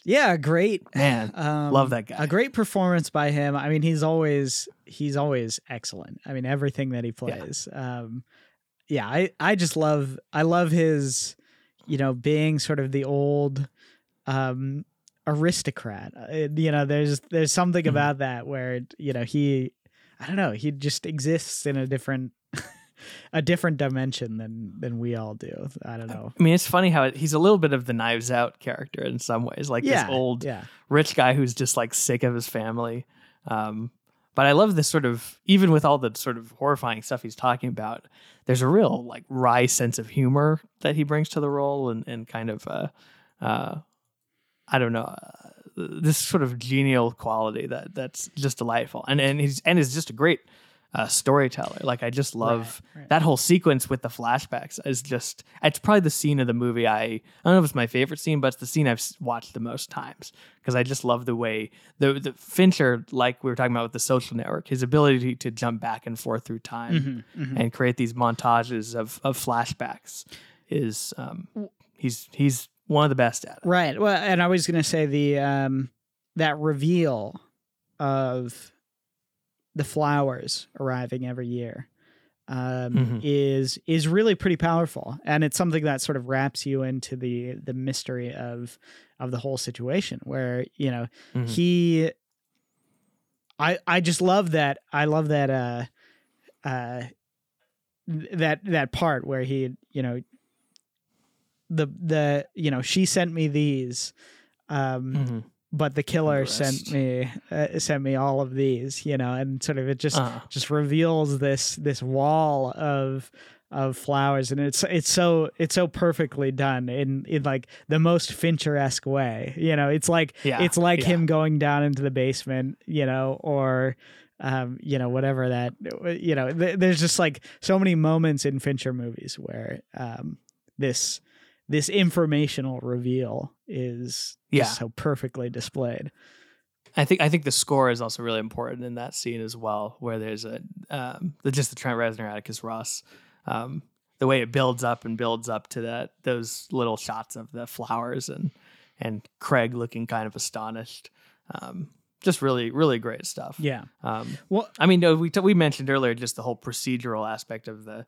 yeah great man, um, Love that guy. a great performance by him i mean he's always he's always excellent i mean everything that he plays um yeah i i just love i love his you know being sort of the old um aristocrat Uh, you know there's there's something Mhm. about that where you know he i don't know he just exists in a different a different dimension than than we all do i don't know I mean, it's funny how it, he's a little bit of the Knives Out character in some ways, like yeah this old yeah rich guy who's just like sick of his family. Um, but I love this sort of, even with all the sort of horrifying stuff he's talking about, there's a real like wry sense of humor that he brings to the role and, and kind of, uh, uh, I don't know, uh, this sort of genial quality that that's just delightful. And, and he's, and is just a great uh, storyteller. Like I just love right. that whole sequence with the flashbacks is just it's probably the scene of the movie I I don't know if it's my favorite scene, but it's the scene I've watched the most times because I just love the way the the Fincher, like we were talking about with the Social Network, his ability to jump back and forth through time Mhm, mhm. and create these montages of of flashbacks is um he's he's one of the best at it. Right. Well, and I was going to say the um that reveal of the flowers arriving every year um Mhm. is is really pretty powerful and it's something that sort of wraps you into the the mystery of of the whole situation where you know Mhm. he I I just love that I love that uh uh that that part where he you know the the you know she sent me these um Mhm. But the killer The sent me uh, sent me all of these you know and sort of it just Uh-huh. just reveals this this wall of of flowers and it's it's so it's so perfectly done in in like the most fincher-esque way you know it's like Yeah, it's like yeah. him going down into the basement you know or um you know whatever that you know th- there's just like so many moments in fincher movies where um this this informational reveal is Yeah. so perfectly displayed I think I think the score is also really important in that scene as well, where there's a um, the just the Trent Reznor Atticus Ross, um, the way it builds up and builds up to that those little shots of the flowers and and Craig looking kind of astonished, um, just really really great stuff. yeah Um, well I mean, no, we t- we mentioned earlier just the whole procedural aspect of the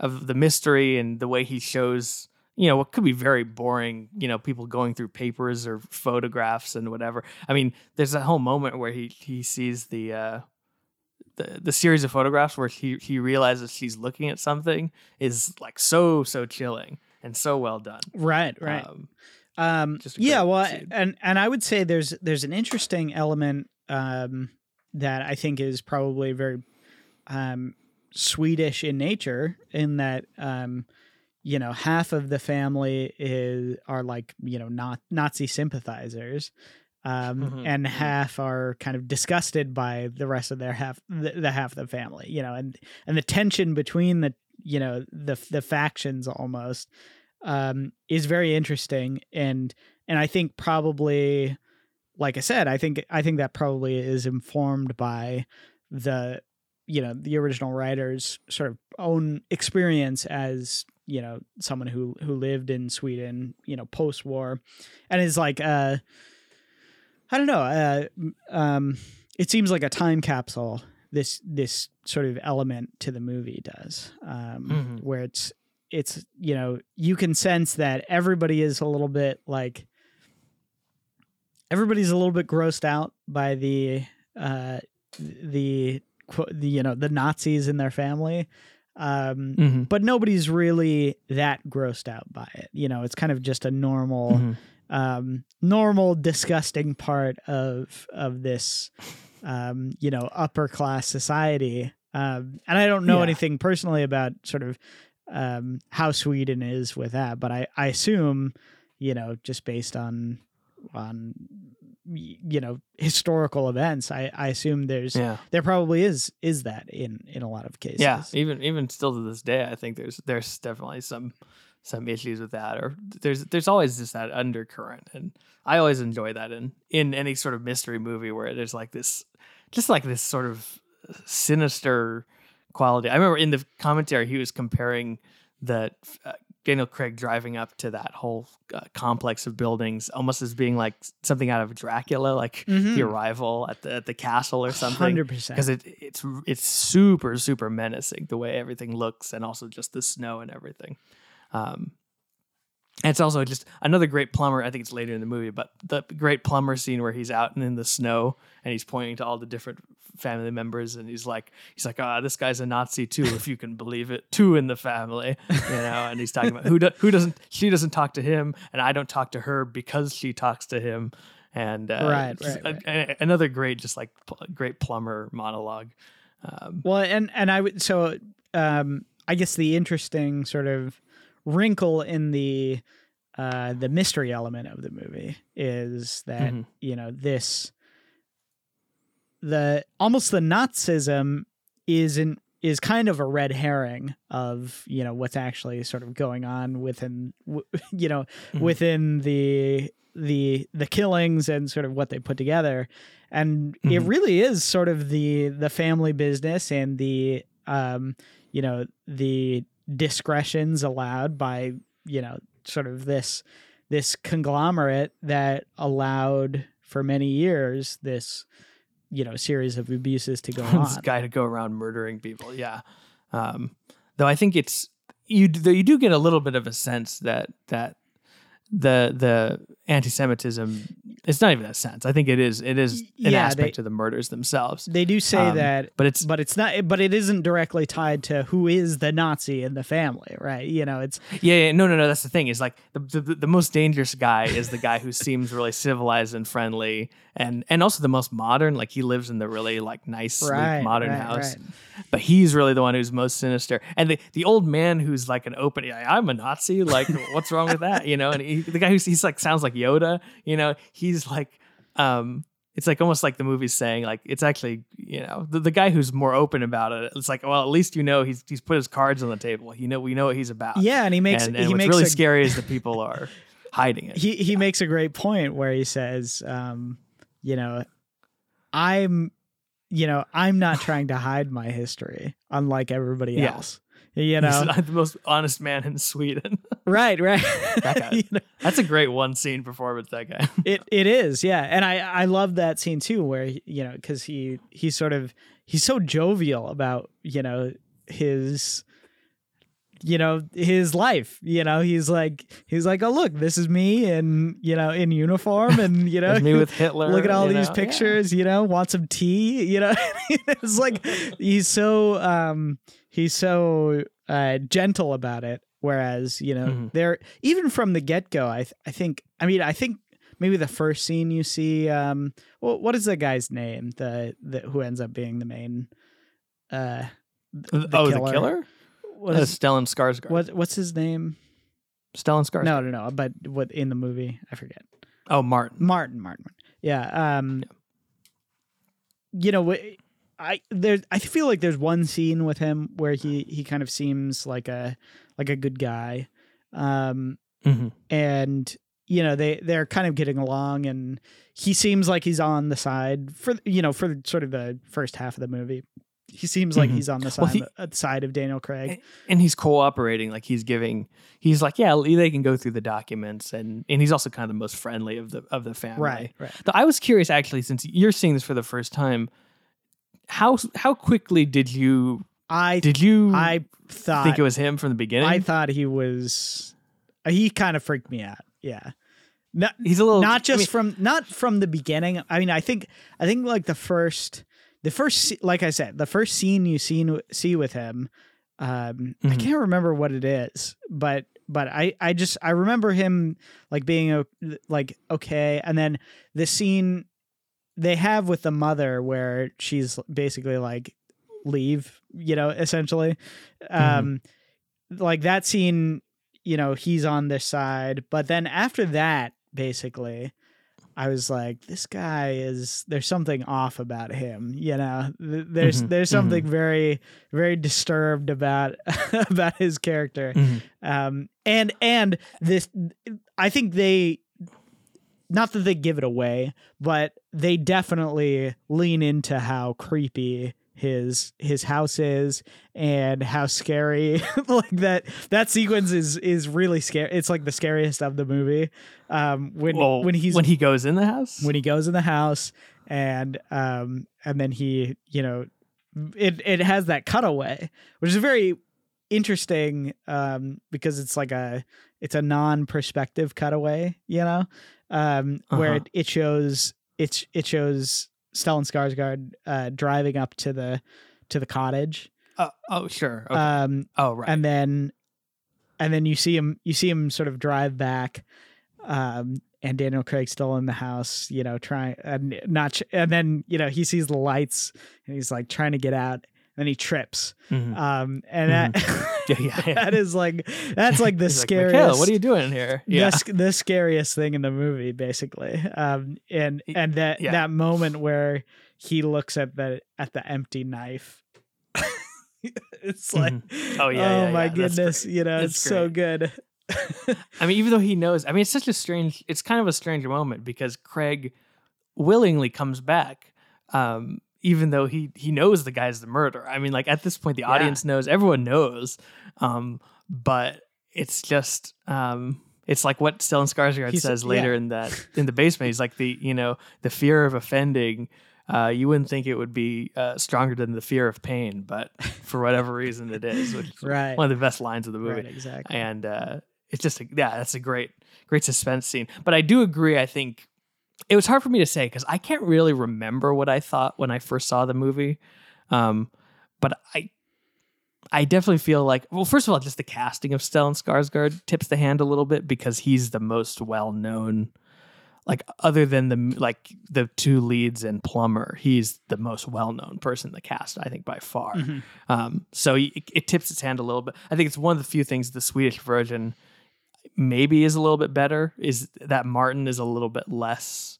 of the mystery and the way he shows you know what could be very boring you know people going through papers or photographs and whatever. I mean there's a whole moment where he he sees the uh the, the series of photographs where he he realizes she's looking at something is like so so chilling and so well done. Right right. Um, Um, yeah, well, scene. and and I would say there's there's an interesting element um, that I think is probably very um, Swedish in nature, in that um, you know half of the family is are like you know not Nazi sympathizers. Um, Mhm, and mhm. half are kind of disgusted by the rest of their half the, the half of the family you know and and the tension between the you know the the factions almost um, is very interesting and and I think probably like I said I think I think that probably is informed by the you know the original writer's sort of own experience as you know someone who who lived in Sweden you know post war and is like uh I don't know uh um it seems like a time capsule. This this sort of element to the movie does, um, Mhm. where it's it's you know you can sense that everybody is a little bit like everybody's a little bit grossed out by the uh the, the you know the Nazis in their family um Mm-hmm. but nobody's really that grossed out by it you know it's kind of just a normal Mhm. um normal disgusting part of of this um you know upper class society um and i don't know Yeah. anything personally about sort of um how sweden is with that but i i assume you know just based on on you know historical events i i assume there's Yeah. there probably is is that in in a lot of cases Yeah, even even still to this day, I think there's there's definitely some some issues with that, or there's there's always just that undercurrent, and I always enjoy that in in any sort of mystery movie where there's like this, just like this sort of sinister quality. I remember in the commentary he was comparing the uh, Daniel Craig driving up to that whole uh, complex of buildings almost as being like something out of Dracula, like Mhm. the arrival at the at the castle or something Hundred percent. because it it's it's super super menacing the way everything looks and also just the snow and everything um and it's also just another great Plummer i think it's later in the movie but the great Plummer scene where he's out and in the snow and he's pointing to all the different family members and he's like he's like ah this guy's a nazi too if you can believe it two in the family you know and he's talking about who do, who doesn't she doesn't talk to him and i don't talk to her because she talks to him and uh, Right, just right, a- a- another great just like pl- great Plummer monologue um, Well, and and I would so um I guess the interesting sort of wrinkle in the uh the mystery element of the movie is that Mhm. you know this the almost the Nazism is in is kind of a red herring of you know what's actually sort of going on within you know Mhm. within the the the killings and sort of what they put together and it Mhm. really is sort of the the family business and the um you know the discretions allowed by you know sort of this this conglomerate that allowed for many years this you know series of abuses to go this on guy to go around murdering people. Yeah. Um, though I think it's you. Though you do get a little bit of a sense that that the the anti-Semitism. It's not even a sense. I think it is. It is an Yeah, aspect they- of the murders themselves. they do say Um, that But it's but it's not but it isn't directly tied to who is the nazi in the family right you know it's yeah, yeah. No, no, no. That's the thing. Is like the, the the most dangerous guy is the guy who seems really civilized and friendly, and and also the most modern. Like he lives in the really like nice, sleek, right modern right, house. right. but he's really the one who's most sinister. And the, the old man who's like an open, "Yeah, I'm a Nazi. Like, what's wrong with that? You know, and he, the guy who's he's like sounds like Yoda. You know, he's like, um, it's like almost like the movie's saying like it's actually you know the, the guy who's more open about it. It's like, well, at least you know he's he's put his cards on the table. You know, we know what he's about. yeah and he makes and, and he what's makes really a, scary is the people are hiding it. he he makes a great point where he says um you know i'm you know i'm not trying to hide my history unlike everybody Yeah. else you know the most honest man in Sweden. right right That guy. You know, That's a great one scene performance. That guy. it it is yeah and i i love that scene too where you know because he he's sort of he's so jovial about you know his you know his life you know he's like he's like oh look this is me and you know in uniform and you know me with Hitler. look at all these know? Yeah. pictures you know want some tea you know it's like he's so um he's so uh gentle about it whereas you know Mhm. they're even from the get-go i th- i think i mean i think maybe the first scene you see um well, what is the guy's name the, the who ends up being the main uh the oh, killer. the killer? What That is, Stellan Skarsgård. what what's his name Stellan Skarsgård. no no no but what in the movie i forget Oh, Martin. Martin, Martin. Yeah. Um you know, I there I feel like there's one scene with him where he he kind of seems like a like a good guy. Um Mhm. and you know, they they're kind of getting along and he seems like he's on the side for you know, for sort of the first half of the movie. He seems like Mhm. he's on the Well, side, he- uh, side of Daniel Craig. and he's cooperating like he's giving he's like yeah they can go through the documents and and he's also kind of the most friendly of the of the family Right, right. Though I was curious actually since you're seeing this for the first time how how quickly did you I did you I thought think it was him from the beginning I thought he was. He kind of freaked me out. Yeah. Not, he's a little not I just mean, from not from the beginning. I mean, I think I think like the first the first like I said, the first scene you see see with him um I Mhm. can't remember what it is, but but I I just I remember him like being like okay and then the scene they have with the mother where she's basically like leave, you know, essentially. Um like that scene, you know, he's on this side, but then after that basically I was like this guy is there's something off about him, you know. Th- There's Mhm, there's something very very disturbed about about his character mhm. um and and this i think they not that they give it away but they definitely lean into how creepy his his house is and how scary like that that sequence is is really scary. It's like the scariest of the movie. Um when Well, when he's when he goes in the house? When he goes in the house and um and then he you know it it has that cutaway which is very interesting um because it's like a it's a non-perspective cutaway you know? Um where Uh-huh. it, it shows it's it shows Stellan Skarsgård uh driving up to the to the cottage. Oh, oh sure. Okay. um oh right. and then and then you see him you see him sort of drive back um and Daniel Craig still in the house you know trying and not and then you know he sees the lights and he's like trying to get out and he trips. Mhm. um and that Yeah, yeah, yeah. that is like that's like the He's like, scariest what are you doing here? the, yeah. sc- the scariest thing in the movie basically. Um and and that yeah. that moment where he looks at the at the empty knife. It's like Oh, yeah, yeah, my. Goodness you know That's it's so good. I mean, even though he knows, I mean, it's such a strange, it's kind of a strange moment because Craig willingly comes back, um, even though he he knows the guy's the murderer. I mean, like at this point, the Yeah. audience knows, everyone knows, um, but it's just, um, it's like what Stellan Skarsgård He's- says later yeah. in that in the basement. He's like the you know the fear of offending. Uh, you wouldn't think it would be uh, stronger than the fear of pain, but for whatever reason, it is. Which is Right. one of the best lines of the movie right exactly and uh, it's just a, yeah, that's a great great suspense scene. But I do agree. I think it was hard for me to say because I can't really remember what I thought when I first saw the movie. Um, but I I definitely feel like well, first of all, just the casting of Stellan Skarsgård tips the hand a little bit because he's the most well known. Like other than the like the two leads and Plummer, he's the most well known person in the cast. I think by far. Mhm. Um, so it, it tips its hand a little bit. I think it's one of the few things the Swedish version maybe is a little bit better is that Martin is a little bit less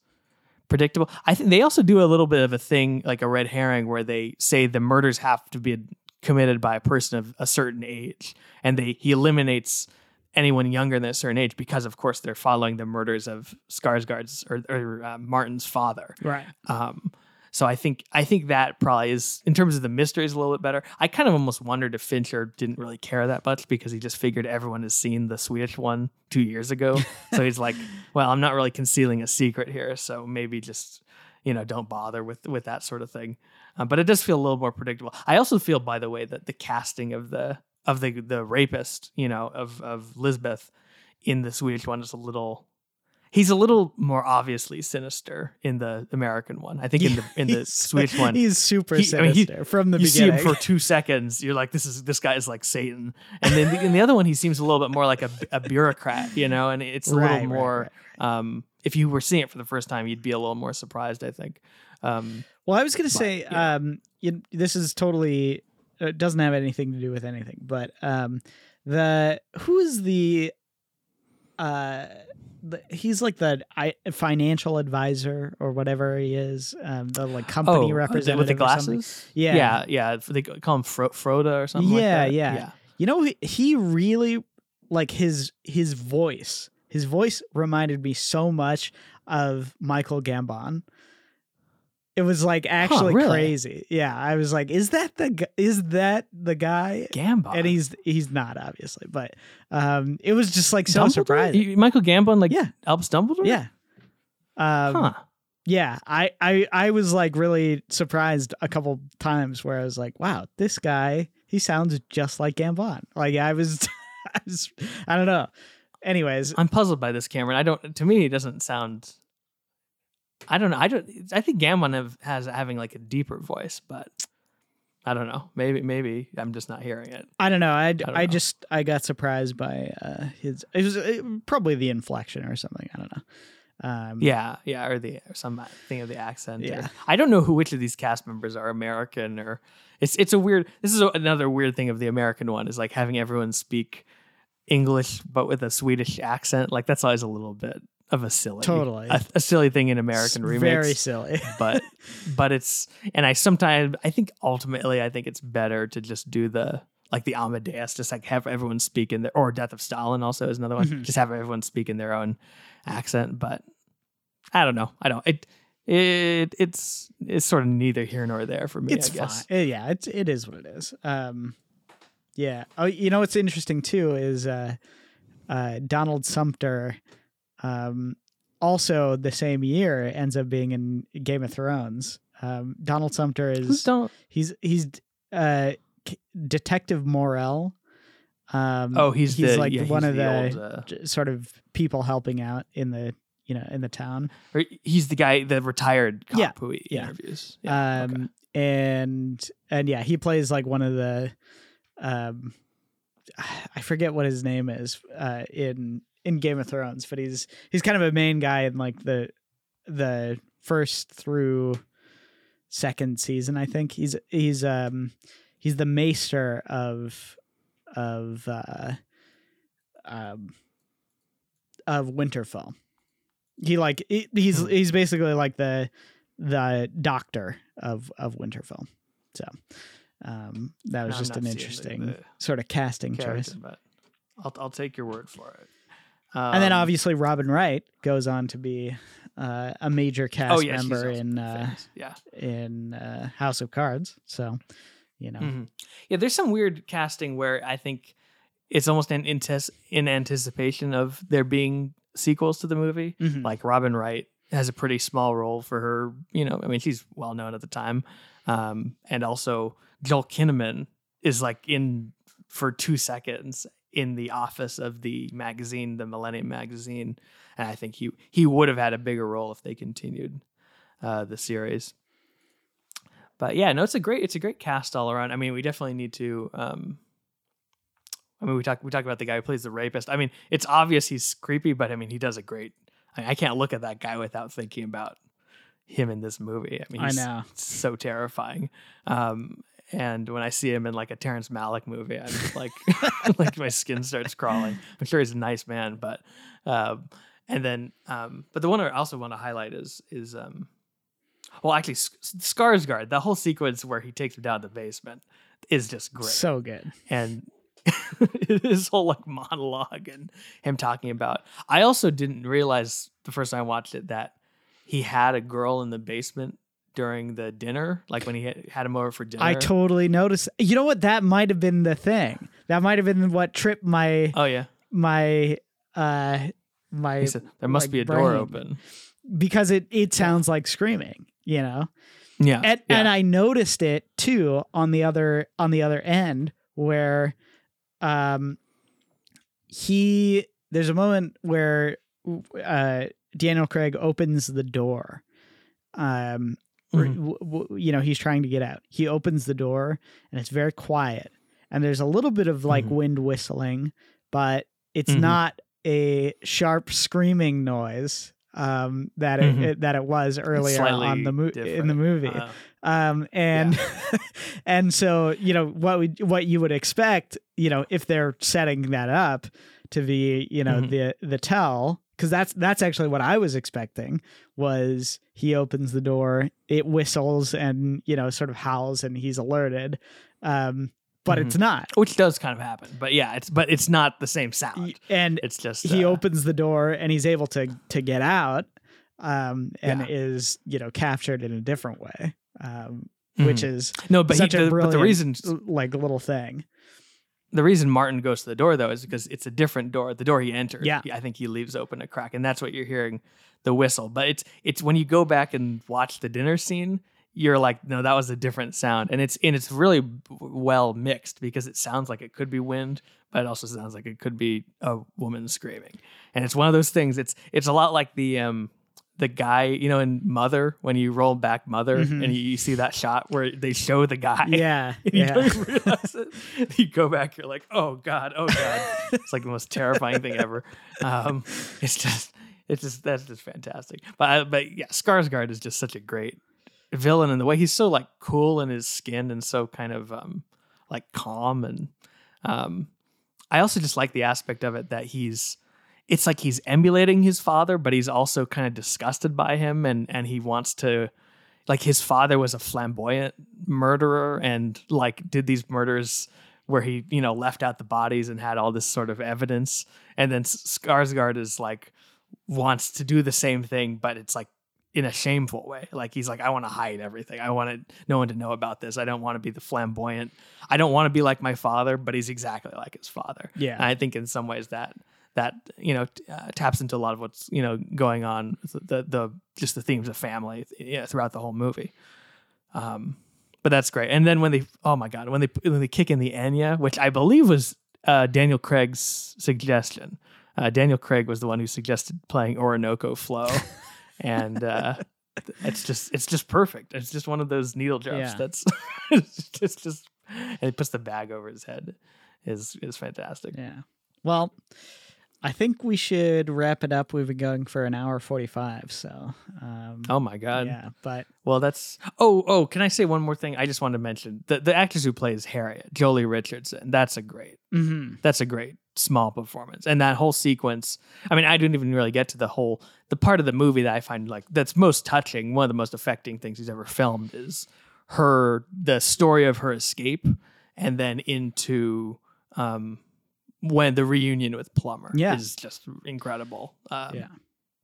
predictable. I think they also do a little bit of a thing like a red herring where they say the murders have to be committed by a person of a certain age and they he eliminates anyone younger than a certain age because of course they're following the murders of Skarsgård's or, or uh, Martin's father. right Um, so I think I think that probably is in terms of the mystery is a little bit better. I kind of almost wondered if Fincher didn't really care that much because he just figured everyone has seen the Swedish one two years ago. so he's like, well, I'm not really concealing a secret here, so maybe just you know don't bother with with that sort of thing. Uh, but it does feel a little more predictable. I also feel, by the way, that the casting of the of the the rapist, you know, of of Lisbeth in the Swedish one is a little he's a little more obviously sinister in the American one. I think in the in the Swedish one. he's super He- I mean, he- sinister from the you see him for two seconds, you're like, "This is this guy is like Satan," and then in the other one, he seems a little bit more like a, a bureaucrat, you know, and it's a Right, little more. right, Um, if you were seeing it for the first time, you'd be a little more surprised, I think. Um, Well, I was going to say, yeah. um, you, this is totally it doesn't have anything to do with anything, but um, the who is the uh, the, he's like the I, financial advisor or whatever he is, um, the like company oh, representative with the glasses. Yeah. yeah, yeah. They call him Fro- Froda or something. like Yeah, that. yeah. Yeah. You know, he, he really like his his voice. His voice reminded me so much of Michael Gambon. It was like actually really? crazy. Yeah, I was like, is that the is that the guy? Gambon. And he's he's not obviously, but um, it was just like so Dumbledore? surprising. Michael Gambon, like Yeah. Albus Dumbledore. Yeah. Um, Huh. yeah, I, I I was like really surprised a couple times where I was like, wow, this guy he sounds just like Gambon. Like I was, I, was, I don't know. Anyways, I'm puzzled by this, Cameron. I don't. To me, it doesn't sound. I don't know. I don't. I think Gambon have, has having like a deeper voice, but I don't know. Maybe maybe I'm just not hearing it. I don't know. I, don't I, know. just I got surprised by uh, his. It was uh, probably the inflection or something. I don't know. Um, Yeah, yeah, or the or some thing of the accent. or- Yeah. I don't know who which of these cast members are American or it's it's a weird. This is a, another weird thing of the American one is like having everyone speak English but with a Swedish accent. Like that's always a little bit of a silly, Totally. a, a silly thing in American it's remakes. Very silly. but but it's and I sometimes I think ultimately I think it's better to just do the like the Amadeus, just like have everyone speak in their or Death of Stalin also is another one. Mhm. Just have everyone speak in their own accent. But I don't know. I don't it it it's it's sort of neither here nor there for me. it's I guess. fine. Yeah, it's it is what it is. Um, yeah. Oh, you know what's interesting too is uh, uh, Donald Sumpter. Um, also the same year ends up being in Game of Thrones. Um, Donald Sumpter Who's is Donald? he's he's uh, K- Detective Morell. Um, Oh, he's, he's the, like yeah, one he's of the, old, uh, sort of people helping out in the you know in the town. or he's the guy, the retired cop Yeah, who he yeah. interviews. Yeah, um okay. and and yeah he plays like one of the um i forget what his name is uh in in game of thrones but he's he's kind of a main guy in like the the first through second season i think he's he's um he's the maester of of uh um of winterfell he like he, he's Hmm. he's basically like the the doctor of of Winterfell. So um, that was I'm just an the- interesting the sort of casting choice. but I'll I'll take your word for it. And then Um, obviously Robin Wright goes on to be uh, a major cast oh yeah, member in uh, yeah. in uh, House of Cards. So you know, Mhm. Yeah, there's some weird casting where I think it's almost in, intes- in anticipation of there being sequels to the movie. Mhm. Like Robin Wright has a pretty small role for her. You know, I mean, she's well known at the time, um, and also Joel Kinnaman is like in for two seconds in the office of the magazine, the Millennium magazine, and I think he he would have had a bigger role if they continued uh, the series but yeah, no, it's a great it's a great cast all around. I mean, we definitely need to. Um, I mean, we talk we talk about the guy who plays the rapist. I mean, it's obvious he's creepy, but I mean, he does a great. I, I can't look at that guy without thinking about him in this movie. I mean, I he's know. so terrifying. Um, and when I see him in like a Terrence Malick movie, I'm just like, like my skin starts crawling. I'm sure he's a nice man, but, um, and then, um, but the one I also want to highlight is is um, well, actually, S- Skarsgård. The whole sequence where he takes him down to the basement is just great, so good. and his whole like monologue and him talking about. I also didn't realize the first time I watched it that he had a girl in the basement during the dinner, like when he had, had him over for dinner. I totally noticed. You know what? That might have been the thing. That might have been what tripped my oh yeah, my uh my said there must like, be a door open. because it it sounds like screaming. You know. Yeah, and, yeah. and I noticed it too on the other on the other end where um he there's a moment where uh Daniel Craig opens the door um Mhm. w- w- you know he's trying to get out he opens the door and it's very quiet and there's a little bit of like Mhm. wind whistling but it's Mhm. not a sharp screaming noise um that it, Mhm. it- that it was earlier on the mo- in the movie Uh, um and and so you know what we what you would expect you know if they're setting that up to be you know Mhm. the the tell because that's that's actually what I was expecting was he opens the door it whistles and you know sort of howls and he's alerted um but it's not which does kind of happen, but yeah, it's but it's not the same sound. and It's just he uh, opens the door and he's able to to get out um, and Yeah. is you know captured in a different way, um, which Mhm. is no, but, he, a the, but the reason like little thing. The reason Martin goes to the door though is because it's a different door. The door he entered, Yeah. I think he leaves open a crack, and that's what you're hearing the whistle. But it's it's when you go back and watch the dinner scene, you're like, no, that was a different sound, and it's and it's really well mixed because it sounds like it could be wind, but it also sounds like it could be a woman screaming, and it's one of those things. It's it's a lot like the um the guy you know in Mother when you roll back Mother Mhm. and you, you see that shot where they show the guy Yeah, you yeah. don't realize it. You go back, you're like, oh god, oh god. it's like the most terrifying thing ever. Um, it's just, it's just that's just fantastic. But I, but yeah, Skarsgård is just such a great villain, in the way he's so like cool in his skin and so kind of um like calm and um, I also just like the aspect of it that he's. It's like he's emulating his father, but he's also kind of disgusted by him, and and he wants to like his father was a flamboyant murderer and like did these murders where he you know left out the bodies and had all this sort of evidence. And then Skarsgård is like wants to do the same thing but it's like in a shameful way. Like he's like I want to hide everything. I wanted no one to know about this. I don't want to be the flamboyant. I don't want to be like my father but he's exactly like his father. Yeah. and I think in some ways that that you know t- uh, taps into a lot of what's you know going on the the just the themes of family you know, throughout the whole movie. Um, but that's great. And then when they oh my god when they when they kick in the Enya, which I believe was uh, Daniel Craig's suggestion. Uh, Daniel Craig was the one who suggested playing Orinoco Flow, and uh, it's just it's just perfect. It's just one of those needle drops. Yeah. That's it's just, just and he puts the bag over his head. Is is fantastic. Yeah. Well, I think we should wrap it up. We've been going for an hour forty-five. So, um, Oh my god. yeah. But Well, that's oh oh. Can I say one more thing? I just wanted to mention the the actress who plays Harriet, Joely Richardson. That's a great. mhm. That's a great small performance, and that whole sequence. I mean, I didn't even really get to the whole the part of the movie that I find like that's most touching. One of the most affecting things he's ever filmed is her the story of her escape, and then into um when the reunion with Plummer. Yeah. is just incredible. Um, Yeah.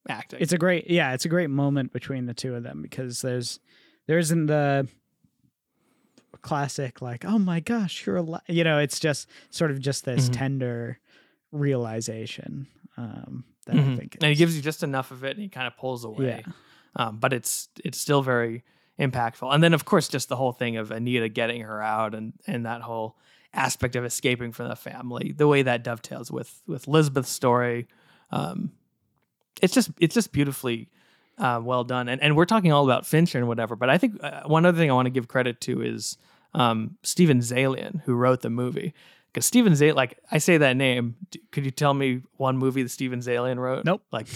acting. it's a great yeah it's a great moment between the two of them because there's there isn't the classic like oh my gosh you're alive you know it's just sort of just this Mhm. tender realization um that i Mhm. think and he gives you just enough of it, and he kind of pulls away. yeah um, but it's it's still very impactful. And then of course just the whole thing of Anita getting her out and and that whole aspect of escaping from the family, the way that dovetails with with Elizabeth's story, um, it's just it's just beautifully uh, well done. And and we're talking all about Fincher and whatever, but I think uh, one other thing I want to give credit to is um, Steven Zaillian who wrote the movie. Because Steven Zaillian, like I say that name, could you tell me one movie that Steven Zaillian wrote? Nope. Like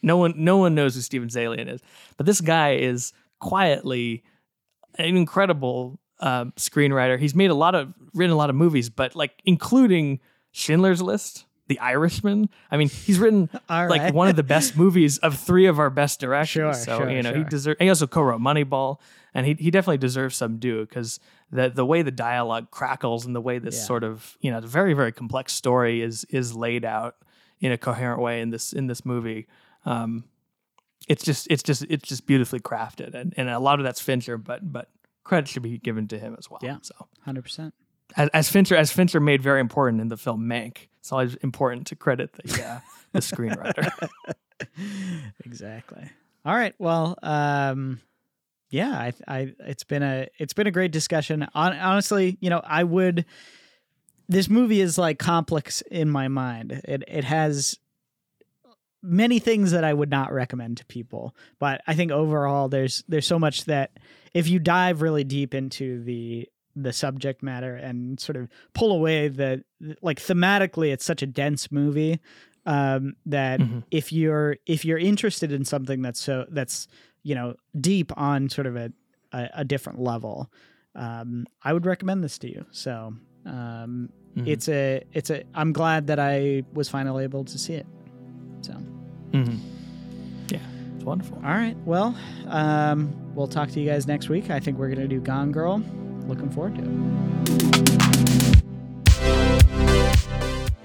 no one, no one knows who Steven Zaillian is, but this guy is quietly an incredible um, screenwriter. He's made a lot of, written a lot of movies, but like including Schindler's List, The Irishman. I mean, he's written all like right one of the best movies of three of our best directors. Sure, so sure, you know he sure. deserves. He also co-wrote Moneyball, and he he definitely deserves some due because the the way the dialogue crackles and the way this Yeah. sort of you know the very very complex story is is laid out in a coherent way in this in this movie. Um, it's just it's just it's just beautifully crafted, and and a lot of that's Fincher, but but credit should be given to him as well. Yeah. So 100% as, as Fincher as Fincher made very important in the film Mank, it's always important to credit the uh, the screenwriter. exactly. All right. Well, um, yeah, I, I, it's been a, it's been a great discussion. Hon- honestly, you know, I would. This movie is like complex in my mind. It, it has many things that I would not recommend to people, but I think overall, there's, there's so much that if you dive really deep into the, the subject matter and sort of pull away the, like thematically, it's such a dense movie um, that Mhm. if you're if you're interested in something that's so that's you know deep on sort of a a, a different level, um, I would recommend this to you. So um, Mhm. it's a it's a I'm glad that I was finally able to see it. So Mhm. Yeah, it's wonderful. all right, well, um, we'll talk to you guys next week. I think we're gonna do Gone Girl. Looking forward to it.